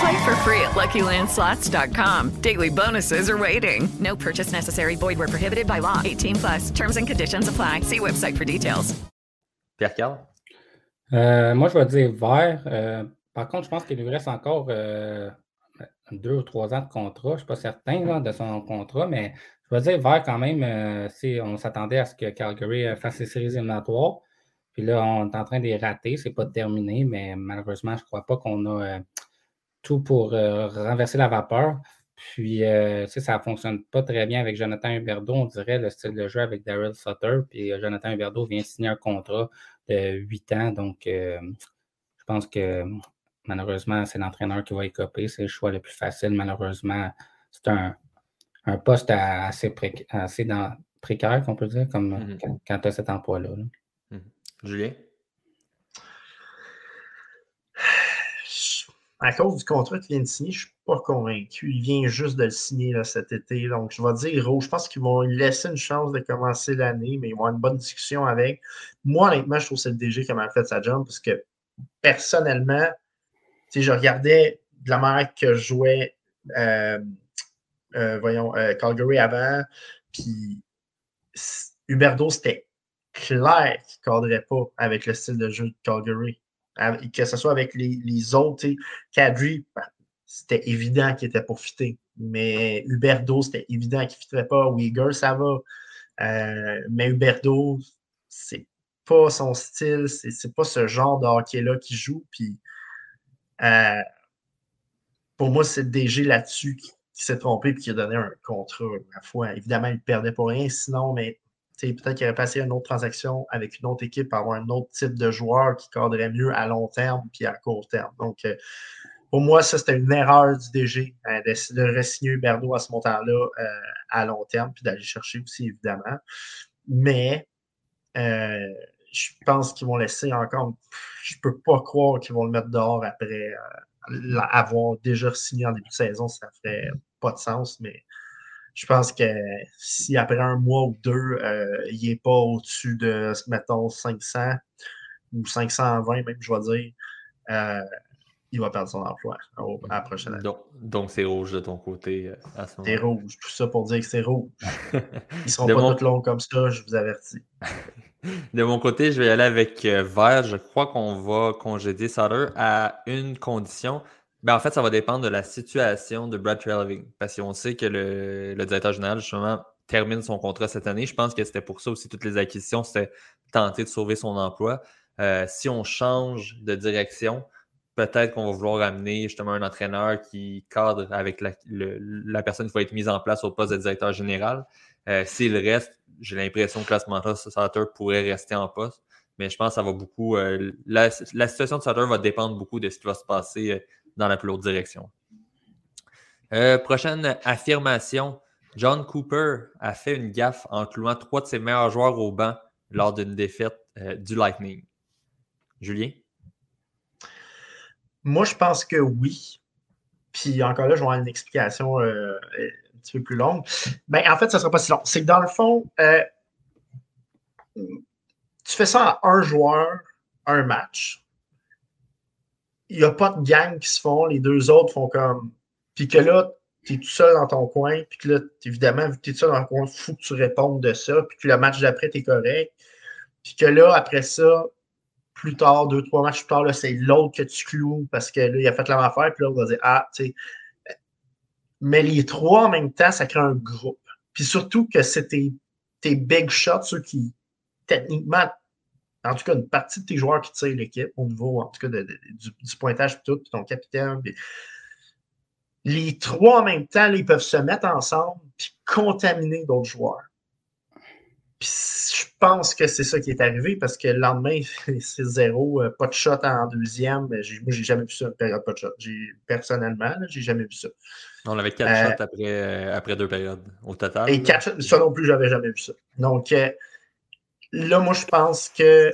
Speaker 6: Play for free at LuckyLandSlots.com. Daily bonuses are waiting. No purchase necessary. Void where prohibited by law. 18 plus. Terms and conditions apply. See website for details.
Speaker 1: Pierre-Carl?
Speaker 2: Euh, moi, je vais dire vert. Euh, par contre, je pense qu'il lui reste encore euh, deux ou trois ans de contrat. Je ne suis pas certain là, de son contrat, mais je vais dire vert quand même. Euh, on s'attendait à ce que Calgary fasse ses séries éliminatoires. Puis là, on est en train de les rater. Ce n'est pas terminé, mais malheureusement, je ne crois pas qu'on a euh, tout pour renverser la vapeur. Puis, ça ne fonctionne pas très bien avec Jonathan Huberdeau, on dirait, le style de jeu avec Daryl Sutter. Puis, Jonathan Huberdeau vient signer un contrat de 8 ans. Donc, je pense que malheureusement, c'est l'entraîneur qui va écoper. C'est le choix le plus facile. Malheureusement, c'est un, un poste assez, assez dans, précaire, qu'on peut dire, comme mm-hmm. quand, tu as cet emploi-là.
Speaker 1: Mm-hmm. Julien?
Speaker 3: À cause du contrat qu'il vient de signer, je ne suis pas convaincu. Il vient juste de le signer cet été. Donc, je vais dire. Je pense qu'ils vont lui laisser une chance de commencer l'année, mais ils vont avoir une bonne discussion avec. Moi, honnêtement, je trouve que c'est le DG qui a fait sa job parce que personnellement, je regardais de la manière que je jouais euh, euh, voyons, euh, Calgary avant. Puis Huberdo, c'était clair qu'il ne cadrait pas avec le style de jeu de Calgary. Que ce soit avec les, les autres, Kadri, ben, c'était évident qu'il était pour fitter. Mais Huberdo, c'était évident qu'il ne fitterait pas. Uyghur, ça va. mais Huberdo, c'est pas son style, c'est pas ce genre de hockey-là qui joue. Puis, pour moi, c'est le DG là-dessus qui, s'est trompé et qui a donné un contrat. À fois, évidemment, il ne perdait pour rien. Sinon, mais peut-être qu'il aurait passé une autre transaction avec une autre équipe pour avoir un autre type de joueur qui cadrerait mieux à long terme puis à court terme. Donc, euh, pour moi, ça, c'était une erreur du DG hein, de, de re-signer Berdo à ce montant-là euh, à long terme, puis d'aller chercher aussi, évidemment. Mais euh, je pense qu'ils vont laisser encore. Je ne peux pas croire qu'ils vont le mettre dehors après avoir déjà signé en début de saison, ça ne ferait pas de sens, mais je pense que si après un mois ou deux, euh, il n'est pas au-dessus de, mettons, 500 ou 520 même, je vais dire, euh, il va perdre son emploi à la prochaine année.
Speaker 1: Donc, c'est rouge de ton côté euh, à ce moment
Speaker 3: C'est rouge. Tout ça pour dire que c'est rouge. Ils ne seront pas mon... tous longs comme ça, je vous avertis.
Speaker 1: De mon côté, je vais aller avec vert. Je crois qu'on va congédier Sutter à une condition. Ben, en fait, ça va dépendre de la situation de Brad Treleving. Parce qu'on sait que le, directeur général, justement, termine son contrat cette année. Je pense que c'était pour ça aussi toutes les acquisitions, c'était tenter de sauver son emploi. Euh, si on change de direction, peut-être qu'on va vouloir amener justement un entraîneur qui cadre avec la, personne qui va être mise en place au poste de directeur général. Euh, s'il reste, j'ai l'impression que Manta Sutter pourrait rester en poste, mais je pense que ça va beaucoup. Euh, la, situation de Sutter va dépendre beaucoup de ce qui va se passer euh, dans la plus haute direction. prochaine affirmation. John Cooper a fait une gaffe en clouant trois de ses meilleurs joueurs au banc lors d'une défaite du Lightning. Julien?
Speaker 3: Moi, je pense que oui. Puis encore là, je vais avoir une explication petit peu plus longue. Ben, en fait, ça ne sera pas si long. C'est que dans le fond, euh, tu fais ça à un joueur, un match. Il n'y a pas de gang qui se font, les deux autres font comme. Puis que là, tu es tout seul dans ton coin, puis que là, évidemment, vu que tu es tout seul dans ton coin, il faut que tu répondes de ça, puis que le match d'après, tu es correct. Puis que là, après ça, plus tard, deux, trois matchs plus tard, c'est l'autre que tu cloues parce que là, il a fait la même affaire, puis là, on va dire Ah, tu sais, mais les trois en même temps, ça crée un groupe. Puis surtout que c'est tes, big shots, ceux qui, techniquement, en tout cas, une partie de tes joueurs qui tirent l'équipe au niveau, en tout cas, du, pointage, puis tout, puis ton capitaine. les trois en même temps, ils peuvent se mettre ensemble puis contaminer d'autres joueurs. Puis je pense que c'est ça qui est arrivé parce que le lendemain, c'est zéro, euh, pas de shot en deuxième. Moi, j'ai jamais vu ça, une période pas de shot. Personnellement, j'ai jamais vu ça.
Speaker 1: On avait quatre euh, shots après, euh, après, deux périodes au total.
Speaker 3: Et quatre shots, ça non plus, j'avais jamais vu ça. Donc là, moi, je pense que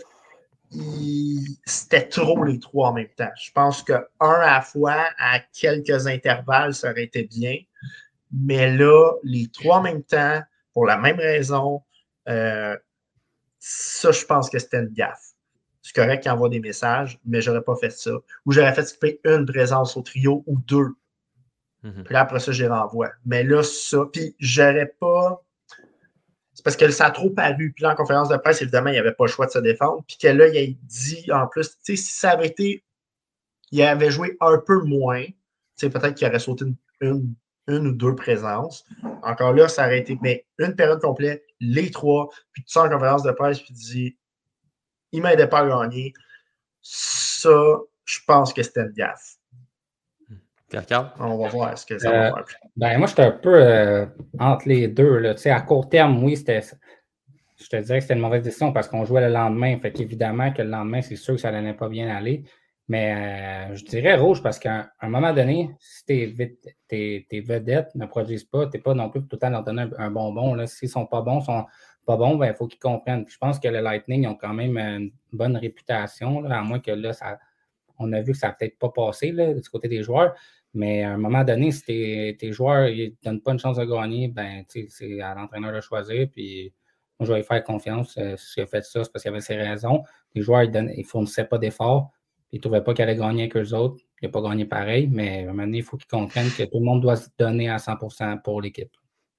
Speaker 3: c'était trop les trois en même temps. Je pense qu'un à la fois, à quelques intervalles, ça aurait été bien. Mais là, les trois en même temps, pour la même raison, euh, ça, je pense que c'était une gaffe. C'est correct qu'il envoie des messages, mais j'aurais pas fait ça. Ou j'aurais fait skipper une présence au trio ou deux. Mhm. Puis là, après ça, je les renvoie. Mais là, ça, puis j'aurais pas. C'est parce que ça a trop paru. Puis là, en conférence de presse, évidemment, il n'y avait pas le choix de se défendre. Puis que là, il a dit en plus, tu sais, si ça avait été. Il avait joué un peu moins, tu sais, peut-être qu'il aurait sauté une, une ou deux présences. Encore là, ça aurait été, mais une période complète, les trois, puis tu sors en conférence de presse, puis tu dis, il m'aidait pas à gagner. Ça, je pense que c'était une gaffe.
Speaker 1: On
Speaker 3: va voir ce que ça va
Speaker 2: euh, faire. Ben, moi, j'étais un peu euh, entre les deux. Là. À court terme, oui, c'était. Je te dirais que c'était une mauvaise décision parce qu'on jouait le lendemain. Fait qu'évidemment que le lendemain, c'est sûr que ça n'allait pas bien aller. Mais euh, je dirais rouge parce qu'à un moment donné, si tes, tes, vedettes ne produisent pas, tu n'es pas non plus tout le temps leur donner un, bonbon. S'ils ne sont pas bons, sont pas bons, il ben, faut qu'ils comprennent. je pense que le Lightning ont quand même une bonne réputation, à moins que là, ça, on a vu que ça n'a peut-être pas passé du côté des joueurs. Mais à un moment donné, si tes, joueurs ne donnent pas une chance de gagner, ben, c'est à l'entraîneur de choisir. Puis moi, je vais lui faire confiance. Euh, S'il a fait ça, c'est parce qu'il avait ses raisons. Les joueurs, ils ne fournissaient pas d'efforts. Il ne trouvait pas qu'il allait gagner avec eux autres. Il n'a pas gagné pareil, mais à un moment donné, il faut qu'ils comprennent que tout le monde doit se donner à 100% pour l'équipe.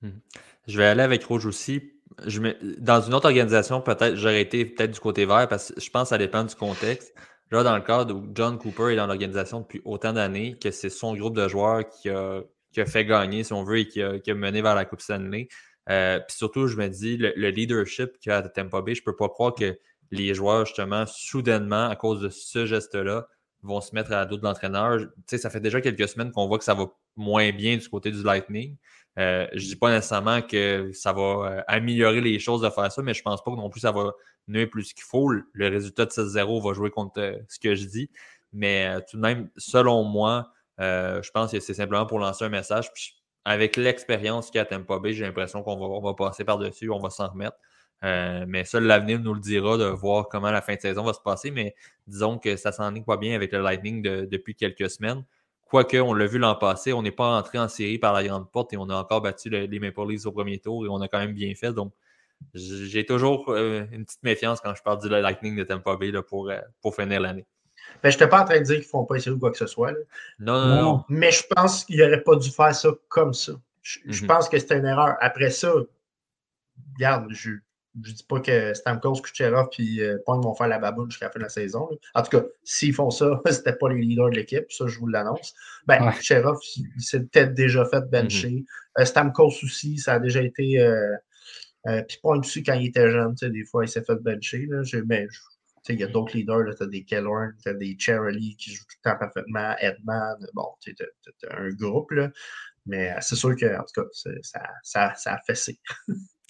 Speaker 1: Hmm. Je vais aller avec Rouge aussi. Je Dans une autre organisation, peut-être, j'aurais été peut-être du côté vert parce que je pense que ça dépend du contexte. Là, dans le cadre où John Cooper est dans l'organisation depuis autant d'années, que c'est son groupe de joueurs qui a, fait gagner, si on veut, et qui a, mené vers la Coupe Stanley, Euh, puis surtout, je me dis, le, leadership qu'il y a à Tampa Bay, je ne peux pas croire que les joueurs, justement, soudainement, à cause de ce geste-là, vont se mettre à dos de l'entraîneur. Tu sais, ça fait déjà quelques semaines qu'on voit que ça va moins bien du côté du Lightning. Euh, je ne dis pas nécessairement que ça va euh, améliorer les choses de faire ça, mais je pense pas que non plus ça va nuire plus qu'il faut. Le résultat de 6-0 va jouer contre ce que je dis. Mais tout de même, selon moi, je pense que c'est simplement pour lancer un message. Puis avec l'expérience qu'il y a à Tampa Bay, j'ai l'impression qu'on va, va, passer par-dessus, on va s'en remettre. Euh, mais seul l'avenir nous le dira de voir comment la fin de saison va se passer. Mais disons que ça s'en est pas bien avec le Lightning depuis quelques semaines. Quoique, on l'a vu l'an passé, on n'est pas entré en série par la grande porte et on a encore battu les Maple Leafs au premier tour et on a quand même bien fait. Donc, j'ai toujours euh, une petite méfiance quand je parle du Lightning de Tampa Bay pour, euh, pour finir l'année.
Speaker 3: Ben, je n'étais pas en train de dire qu'ils ne font pas essayer ou quoi que ce soit.
Speaker 1: Non, non, non,
Speaker 3: Mais je pense qu'il n'aurait pas dû faire ça comme ça. Je, mhm. pense que c'était une erreur. Après ça, regarde, je ne dis pas que Stamkos, Kucherov et euh, Pong vont faire la baboune jusqu'à la fin de la saison. En tout cas, s'ils font ça, ce n'était pas les leaders de l'équipe. Ça, je vous l'annonce. Ben, Kucherov, il, s'est peut-être déjà fait bencher. Mhm. Euh, Stamkos aussi, ça a déjà été. Euh, euh puis Pong aussi, quand il était jeune, des fois, il s'est fait bencher. Là. Je, ben, il y a d'autres leaders, tu as des Kellorn, tu as des Charlie qui jouent tout le temps parfaitement, Edman, bon, tu as, un groupe, là, mais euh, c'est sûr que, en tout cas, ça, ça, ça, a fessé.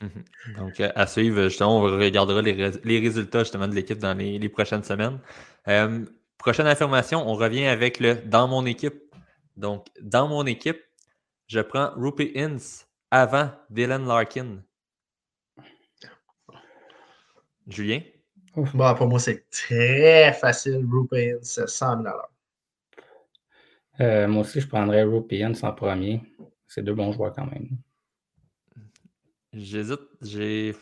Speaker 1: Mhm. Donc, euh, à suivre, justement, on regardera les, les résultats justement de l'équipe dans les, les, prochaines semaines. Euh, prochaine affirmation, on revient avec le dans mon équipe. Donc, dans mon équipe, je prends Rupi Ince avant Dylan Larkin. Julien?
Speaker 3: Bon, pour moi, c'est très facile. Rupians, c'est 100 000
Speaker 2: euh, Moi aussi, je prendrais Rupians en premier. C'est deux bons joueurs quand même.
Speaker 1: J'hésite. J'ai.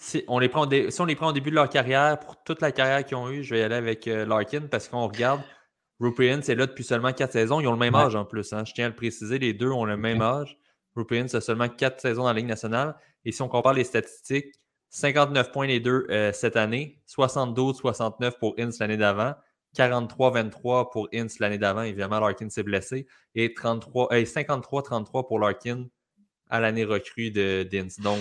Speaker 1: Si on, les prend au si on les prend au début de leur carrière, pour toute la carrière qu'ils ont eue, je vais y aller avec euh, Larkin parce qu'on regarde. Rupians est là depuis seulement quatre saisons. Ils ont le même âge en plus. Hein. Je tiens à le préciser, les deux ont le même âge. Rupians a seulement quatre saisons dans la Ligue nationale. Et si on compare les statistiques, 59 points les deux euh, cette année, 72-69 pour Ince l'année d'avant, 43-23 pour Ince l'année d'avant. Évidemment, Larkin s'est blessé. Et 53-33 pour Larkin à l'année recrue d'Ince. Donc,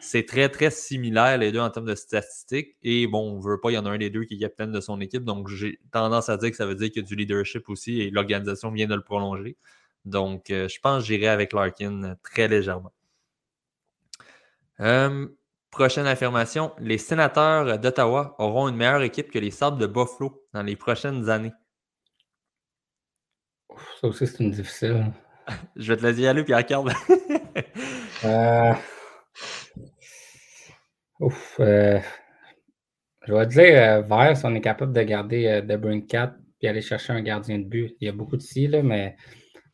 Speaker 1: c'est très, très similaire les deux en termes de statistiques. Et bon, on ne veut pas, il y en a un des deux qui est capitaine de son équipe. Donc, j'ai tendance à dire que ça veut dire qu'il y a du leadership aussi et l'organisation vient de le prolonger. Donc, euh, je pense que j'irai avec Larkin très légèrement. Euh, Prochaine affirmation, les sénateurs d'Ottawa auront une meilleure équipe que les Sables de Buffalo dans les prochaines années.
Speaker 2: Ça aussi, c'est une difficile.
Speaker 1: Je vais te laisser aller, puis regarde.
Speaker 2: euh... Ouf, euh... Je vais dire euh, vert si on est capable de garder euh, The 4 puis aller chercher un gardien de but. Il y a beaucoup de si, là, mais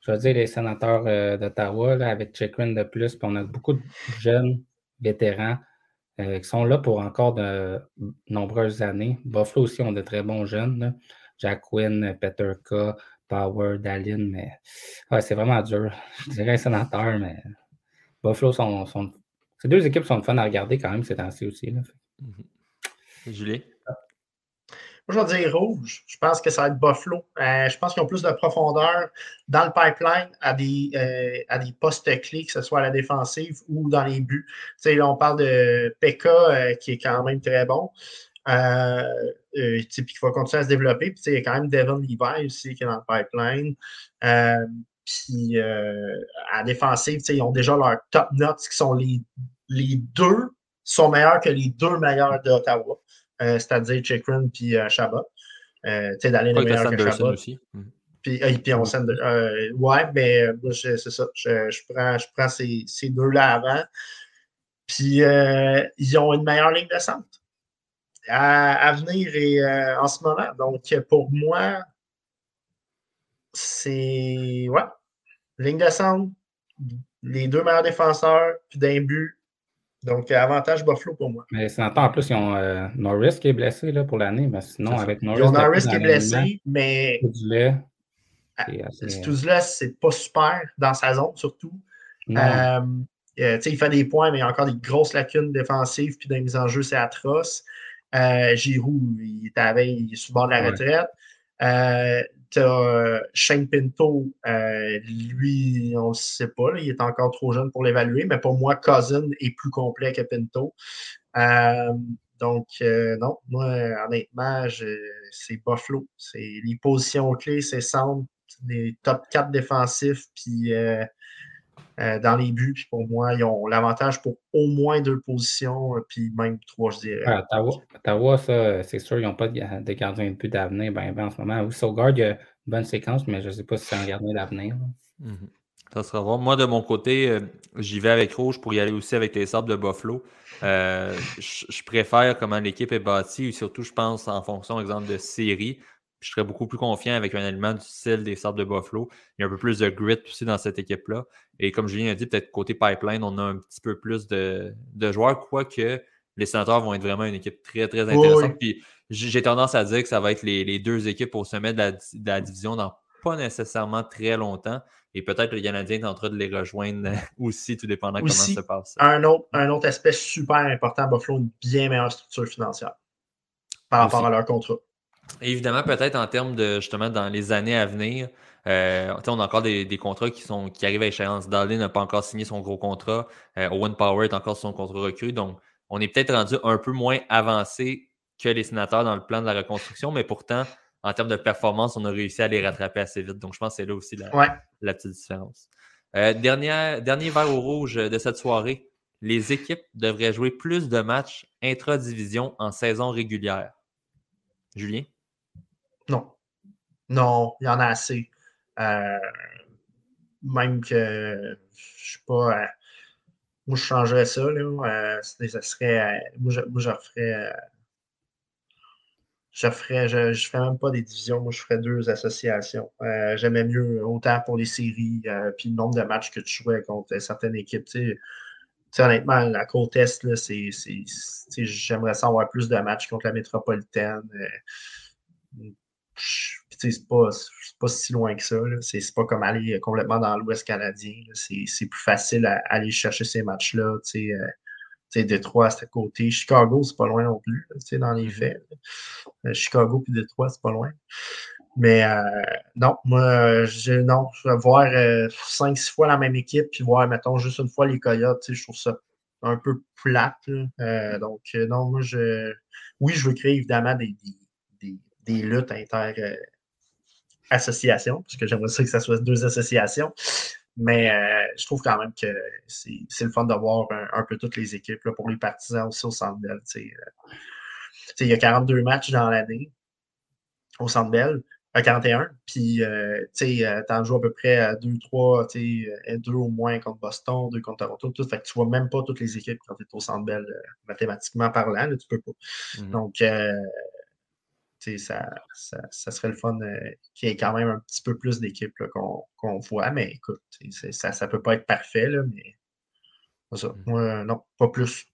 Speaker 2: je vais dire les sénateurs euh, d'Ottawa avec Chikrin de plus, puis on a beaucoup de jeunes vétérans euh, qui sont là pour encore de nombreuses années. Buffalo aussi ont de très bons jeunes. Jack Quinn, Peter K, Power, Dallin, mais c'est vraiment dur. Je dirais un sénateur, mais Buffalo sont, Ces deux équipes sont fun à regarder quand même ces temps-ci aussi. Là.
Speaker 1: Mm-hmm. Julie?
Speaker 3: Je vais dire rouge. Je pense que ça va être Buffalo. Euh, je pense qu'ils ont plus de profondeur dans le pipeline à des, euh, à des postes clés, que ce soit à la défensive ou dans les buts. Tu là, on parle de Pekka, euh, qui est quand même très bon. puis qui va continuer à se développer. Il y a quand même Devon Levi aussi qui est dans le pipeline. puis à la défensive, ils ont déjà leurs top notes qui sont les, les deux sont meilleurs que les deux meilleurs d'Ottawa. Euh, c'est-à-dire Chikrin puis euh, Shabbat. Euh, tu sais, d'aller le meilleur que Shabbat. Aussi. Mm. Puis, puis on s'en ouais, mais c'est ça. Je, je, prends, je prends ces, ces deux-là avant. Puis ils ont une meilleure ligne de centre à, à venir et en ce moment. Donc, pour moi, c'est. Ouais. Ligne de centre, les deux meilleurs défenseurs, puis d'un but, donc, avantage Buffalo pour moi.
Speaker 2: Mais c'est en plus, ils ont euh, Norris qui est blessé là, pour l'année. Mais sinon, avec Norris.
Speaker 3: Ils ont Norris qui est blessé, mais. Ah, c'est pas super dans sa zone, surtout. Euh, euh, il fait des points, mais il y a encore des grosses lacunes défensives, puis dans les mises en jeu, c'est atroce. Giroud, il est, il est sur le bord de la retraite. Euh, as Shane Pinto, lui, on ne sait pas, il est encore trop jeune pour l'évaluer, mais pour moi, Cousin est plus complet que Pinto. donc, non, moi, honnêtement, c'est Buffalo. Les positions clés, c'est centre, les top 4 défensifs, puis euh, dans les buts. Puis pour moi, ils ont l'avantage pour au moins deux positions, euh, puis même trois, je dirais.
Speaker 2: Ah, Ottawa, ça, c'est sûr, ils n'ont pas de gardien de but d'avenir ben, ben, en ce moment. Oui, Sogard, il y a une bonne séquence, mais je ne sais pas si c'est un gardien d'avenir.
Speaker 1: Mhm. Ça sera bon. Moi, de mon côté, euh, j'y vais avec Rouge pour y aller aussi avec les Sables de Buffalo. je préfère comment l'équipe est bâtie, et surtout, je pense, en fonction, exemple, de série je serais beaucoup plus confiant avec un aliment du style des Sables de Buffalo. Il y a un peu plus de grit aussi dans cette équipe-là. Et comme Julien a dit, peut-être côté pipeline, on a un petit peu plus de, joueurs, quoique les sénateurs vont être vraiment une équipe très, très intéressante. Puis j'ai tendance à dire que ça va être les, deux équipes au sommet de la, division dans pas nécessairement très longtemps. Et peut-être le Canadien tentera de les rejoindre aussi, tout dépendant comment ça se passe.
Speaker 3: Un autre, un autre aspect super important, Buffalo, une bien meilleure structure financière par rapport à leur contrat
Speaker 1: évidemment, peut-être en termes de justement dans les années à venir, euh, on a encore des, contrats qui, sont, qui arrivent à échéance. Dallin n'a pas encore signé son gros contrat. Euh, Owen Power est encore son contrat recru. Donc, on est peut-être rendu un peu moins avancé que les sénateurs dans le plan de la reconstruction, mais pourtant, en termes de performance, on a réussi à les rattraper assez vite. Donc, je pense que c'est là aussi la, la petite différence. Euh, dernier, dernier verre au rouge de cette soirée. Les équipes devraient jouer plus de matchs intra-division en saison régulière. Julien?
Speaker 3: Non. Non, il y en a assez. Euh, même que, je sais pas, euh, moi, je changerais ça. Là, euh, ça serait, moi, je, moi, je referais. je ferais, je, je ferais même pas des divisions, moi je ferais deux associations. J'aimais mieux autant pour les séries, puis le nombre de matchs que tu jouais contre certaines équipes. Honnêtement, la côte Est, j'aimerais ça avoir plus de matchs contre la métropolitaine c'est pas, pas si loin que ça. C'est pas comme aller complètement dans l'Ouest canadien. C'est plus facile à, aller chercher ces matchs-là. Euh, Détroit, c'est à côté. Chicago, c'est pas loin non plus, dans les mm-hmm. faits. Euh, Chicago puis Détroit, c'est pas loin. Mais euh, non, moi, je, non, voir 5-6 fois la même équipe, puis voir, mettons, juste une fois les Coyotes, je trouve ça un peu plate. donc, non, moi, je, oui, je veux créer évidemment des, des luttes inter-associations, euh, parce que j'aimerais ça que ça soit deux associations. Mais euh, je trouve quand même que c'est le fun d'avoir un, un, peu toutes les équipes là, pour les partisans aussi au Centre Bell. Euh. Il y a 42 matchs dans l'année au Centre Bell, à 41. Puis, tu en joues à peu près à 2, 3, deux au moins contre Boston, deux contre Toronto. Tout. Fait que tu vois même pas toutes les équipes quand tu es au Centre Bell, mathématiquement parlant. Là, tu peux pas. Mm-hmm. Donc, ça, ça, serait le fun euh, qu'il y ait quand même un petit peu plus d'équipes qu'on voit. Mais écoute, ça ne peut pas être parfait, là, mais ça. Mmh. non, pas plus.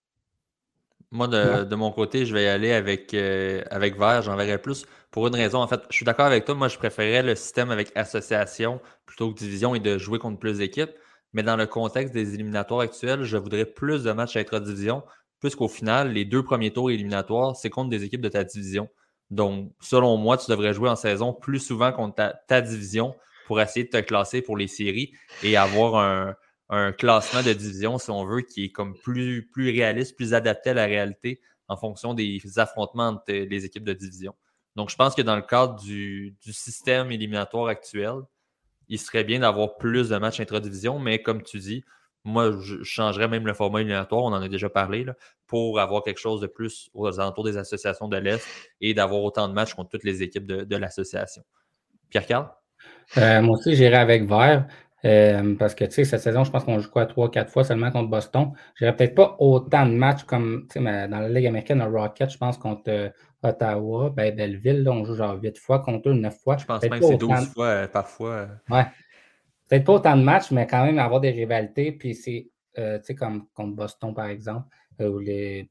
Speaker 1: Moi, de, mon côté, je vais y aller avec, euh, avec Vert. J'en verrai plus pour une raison. En fait, je suis d'accord avec toi. Moi, je préférais le système avec association plutôt que division et de jouer contre plus d'équipes. Mais dans le contexte des éliminatoires actuels, je voudrais plus de matchs intra-division, puisqu'au final, les deux premiers tours éliminatoires, c'est contre des équipes de ta division. Donc, selon moi, tu devrais jouer en saison plus souvent contre ta, division pour essayer de te classer pour les séries et avoir un, classement de division, si on veut, qui est comme plus, réaliste, plus adapté à la réalité en fonction des affrontements entre les équipes de division. Donc, je pense que dans le cadre du, du système éliminatoire actuel, il serait bien d'avoir plus de matchs intra-division, mais comme tu dis, moi, je changerais même le format éliminatoire, on en a déjà parlé, pour avoir quelque chose de plus aux alentours des associations de l'Est et d'avoir autant de matchs contre toutes les équipes de, l'association. Pierre-Carl?
Speaker 2: Euh, moi aussi, j'irai avec Vert. Euh, parce que, tu sais, cette saison, je pense qu'on joue quoi, trois, quatre fois seulement contre Boston. J'irai peut-être pas autant de matchs comme, tu sais, dans la Ligue américaine, le Rocket, je pense, contre euh, Ottawa, ben, Belleville, on joue genre huit fois contre eux, neuf fois.
Speaker 1: Je pense même que c'est 12 fois parfois.
Speaker 2: Ouais. Peut-être pas autant de matchs, mais quand même avoir des rivalités. Puis c'est, euh, tu sais, comme contre Boston, par exemple, euh, ou les,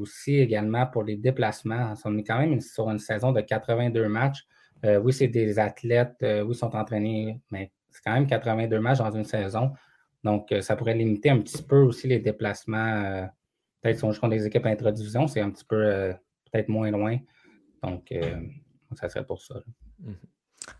Speaker 2: aussi également pour les déplacements. On est quand même sur une saison de 82 matchs. Euh, oui, c'est des athlètes, oui, ils sont entraînés, mais c'est quand même 82 matchs dans une saison. Donc, ça pourrait limiter un petit peu aussi les déplacements. peut-être si on joue contre des équipes intra c'est un petit peu peut-être moins loin. Donc, ça serait pour ça.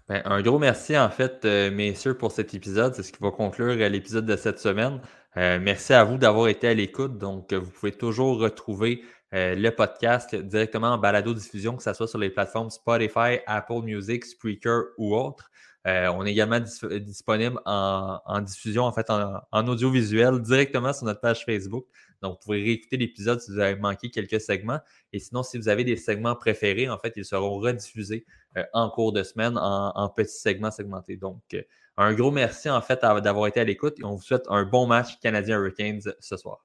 Speaker 1: Ben, un gros merci, en fait, euh, messieurs, pour cet épisode. C'est ce qui va conclure euh, l'épisode de cette semaine. Euh, merci à vous d'avoir été à l'écoute. Donc, vous pouvez toujours retrouver le podcast directement en balado-diffusion, que ce soit sur les plateformes Spotify, Apple Music, Spreaker ou autres. on est également disponible en, diffusion, en fait, en, en, audiovisuel directement sur notre page Facebook. Donc, vous pouvez réécouter l'épisode si vous avez manqué quelques segments. Et sinon, si vous avez des segments préférés, en fait, ils seront rediffusés euh, en cours de semaine en, petits segments segmentés. Donc, euh, un gros merci en fait d'avoir été à l'écoute et on vous souhaite un bon match Canadien Hurricanes ce soir.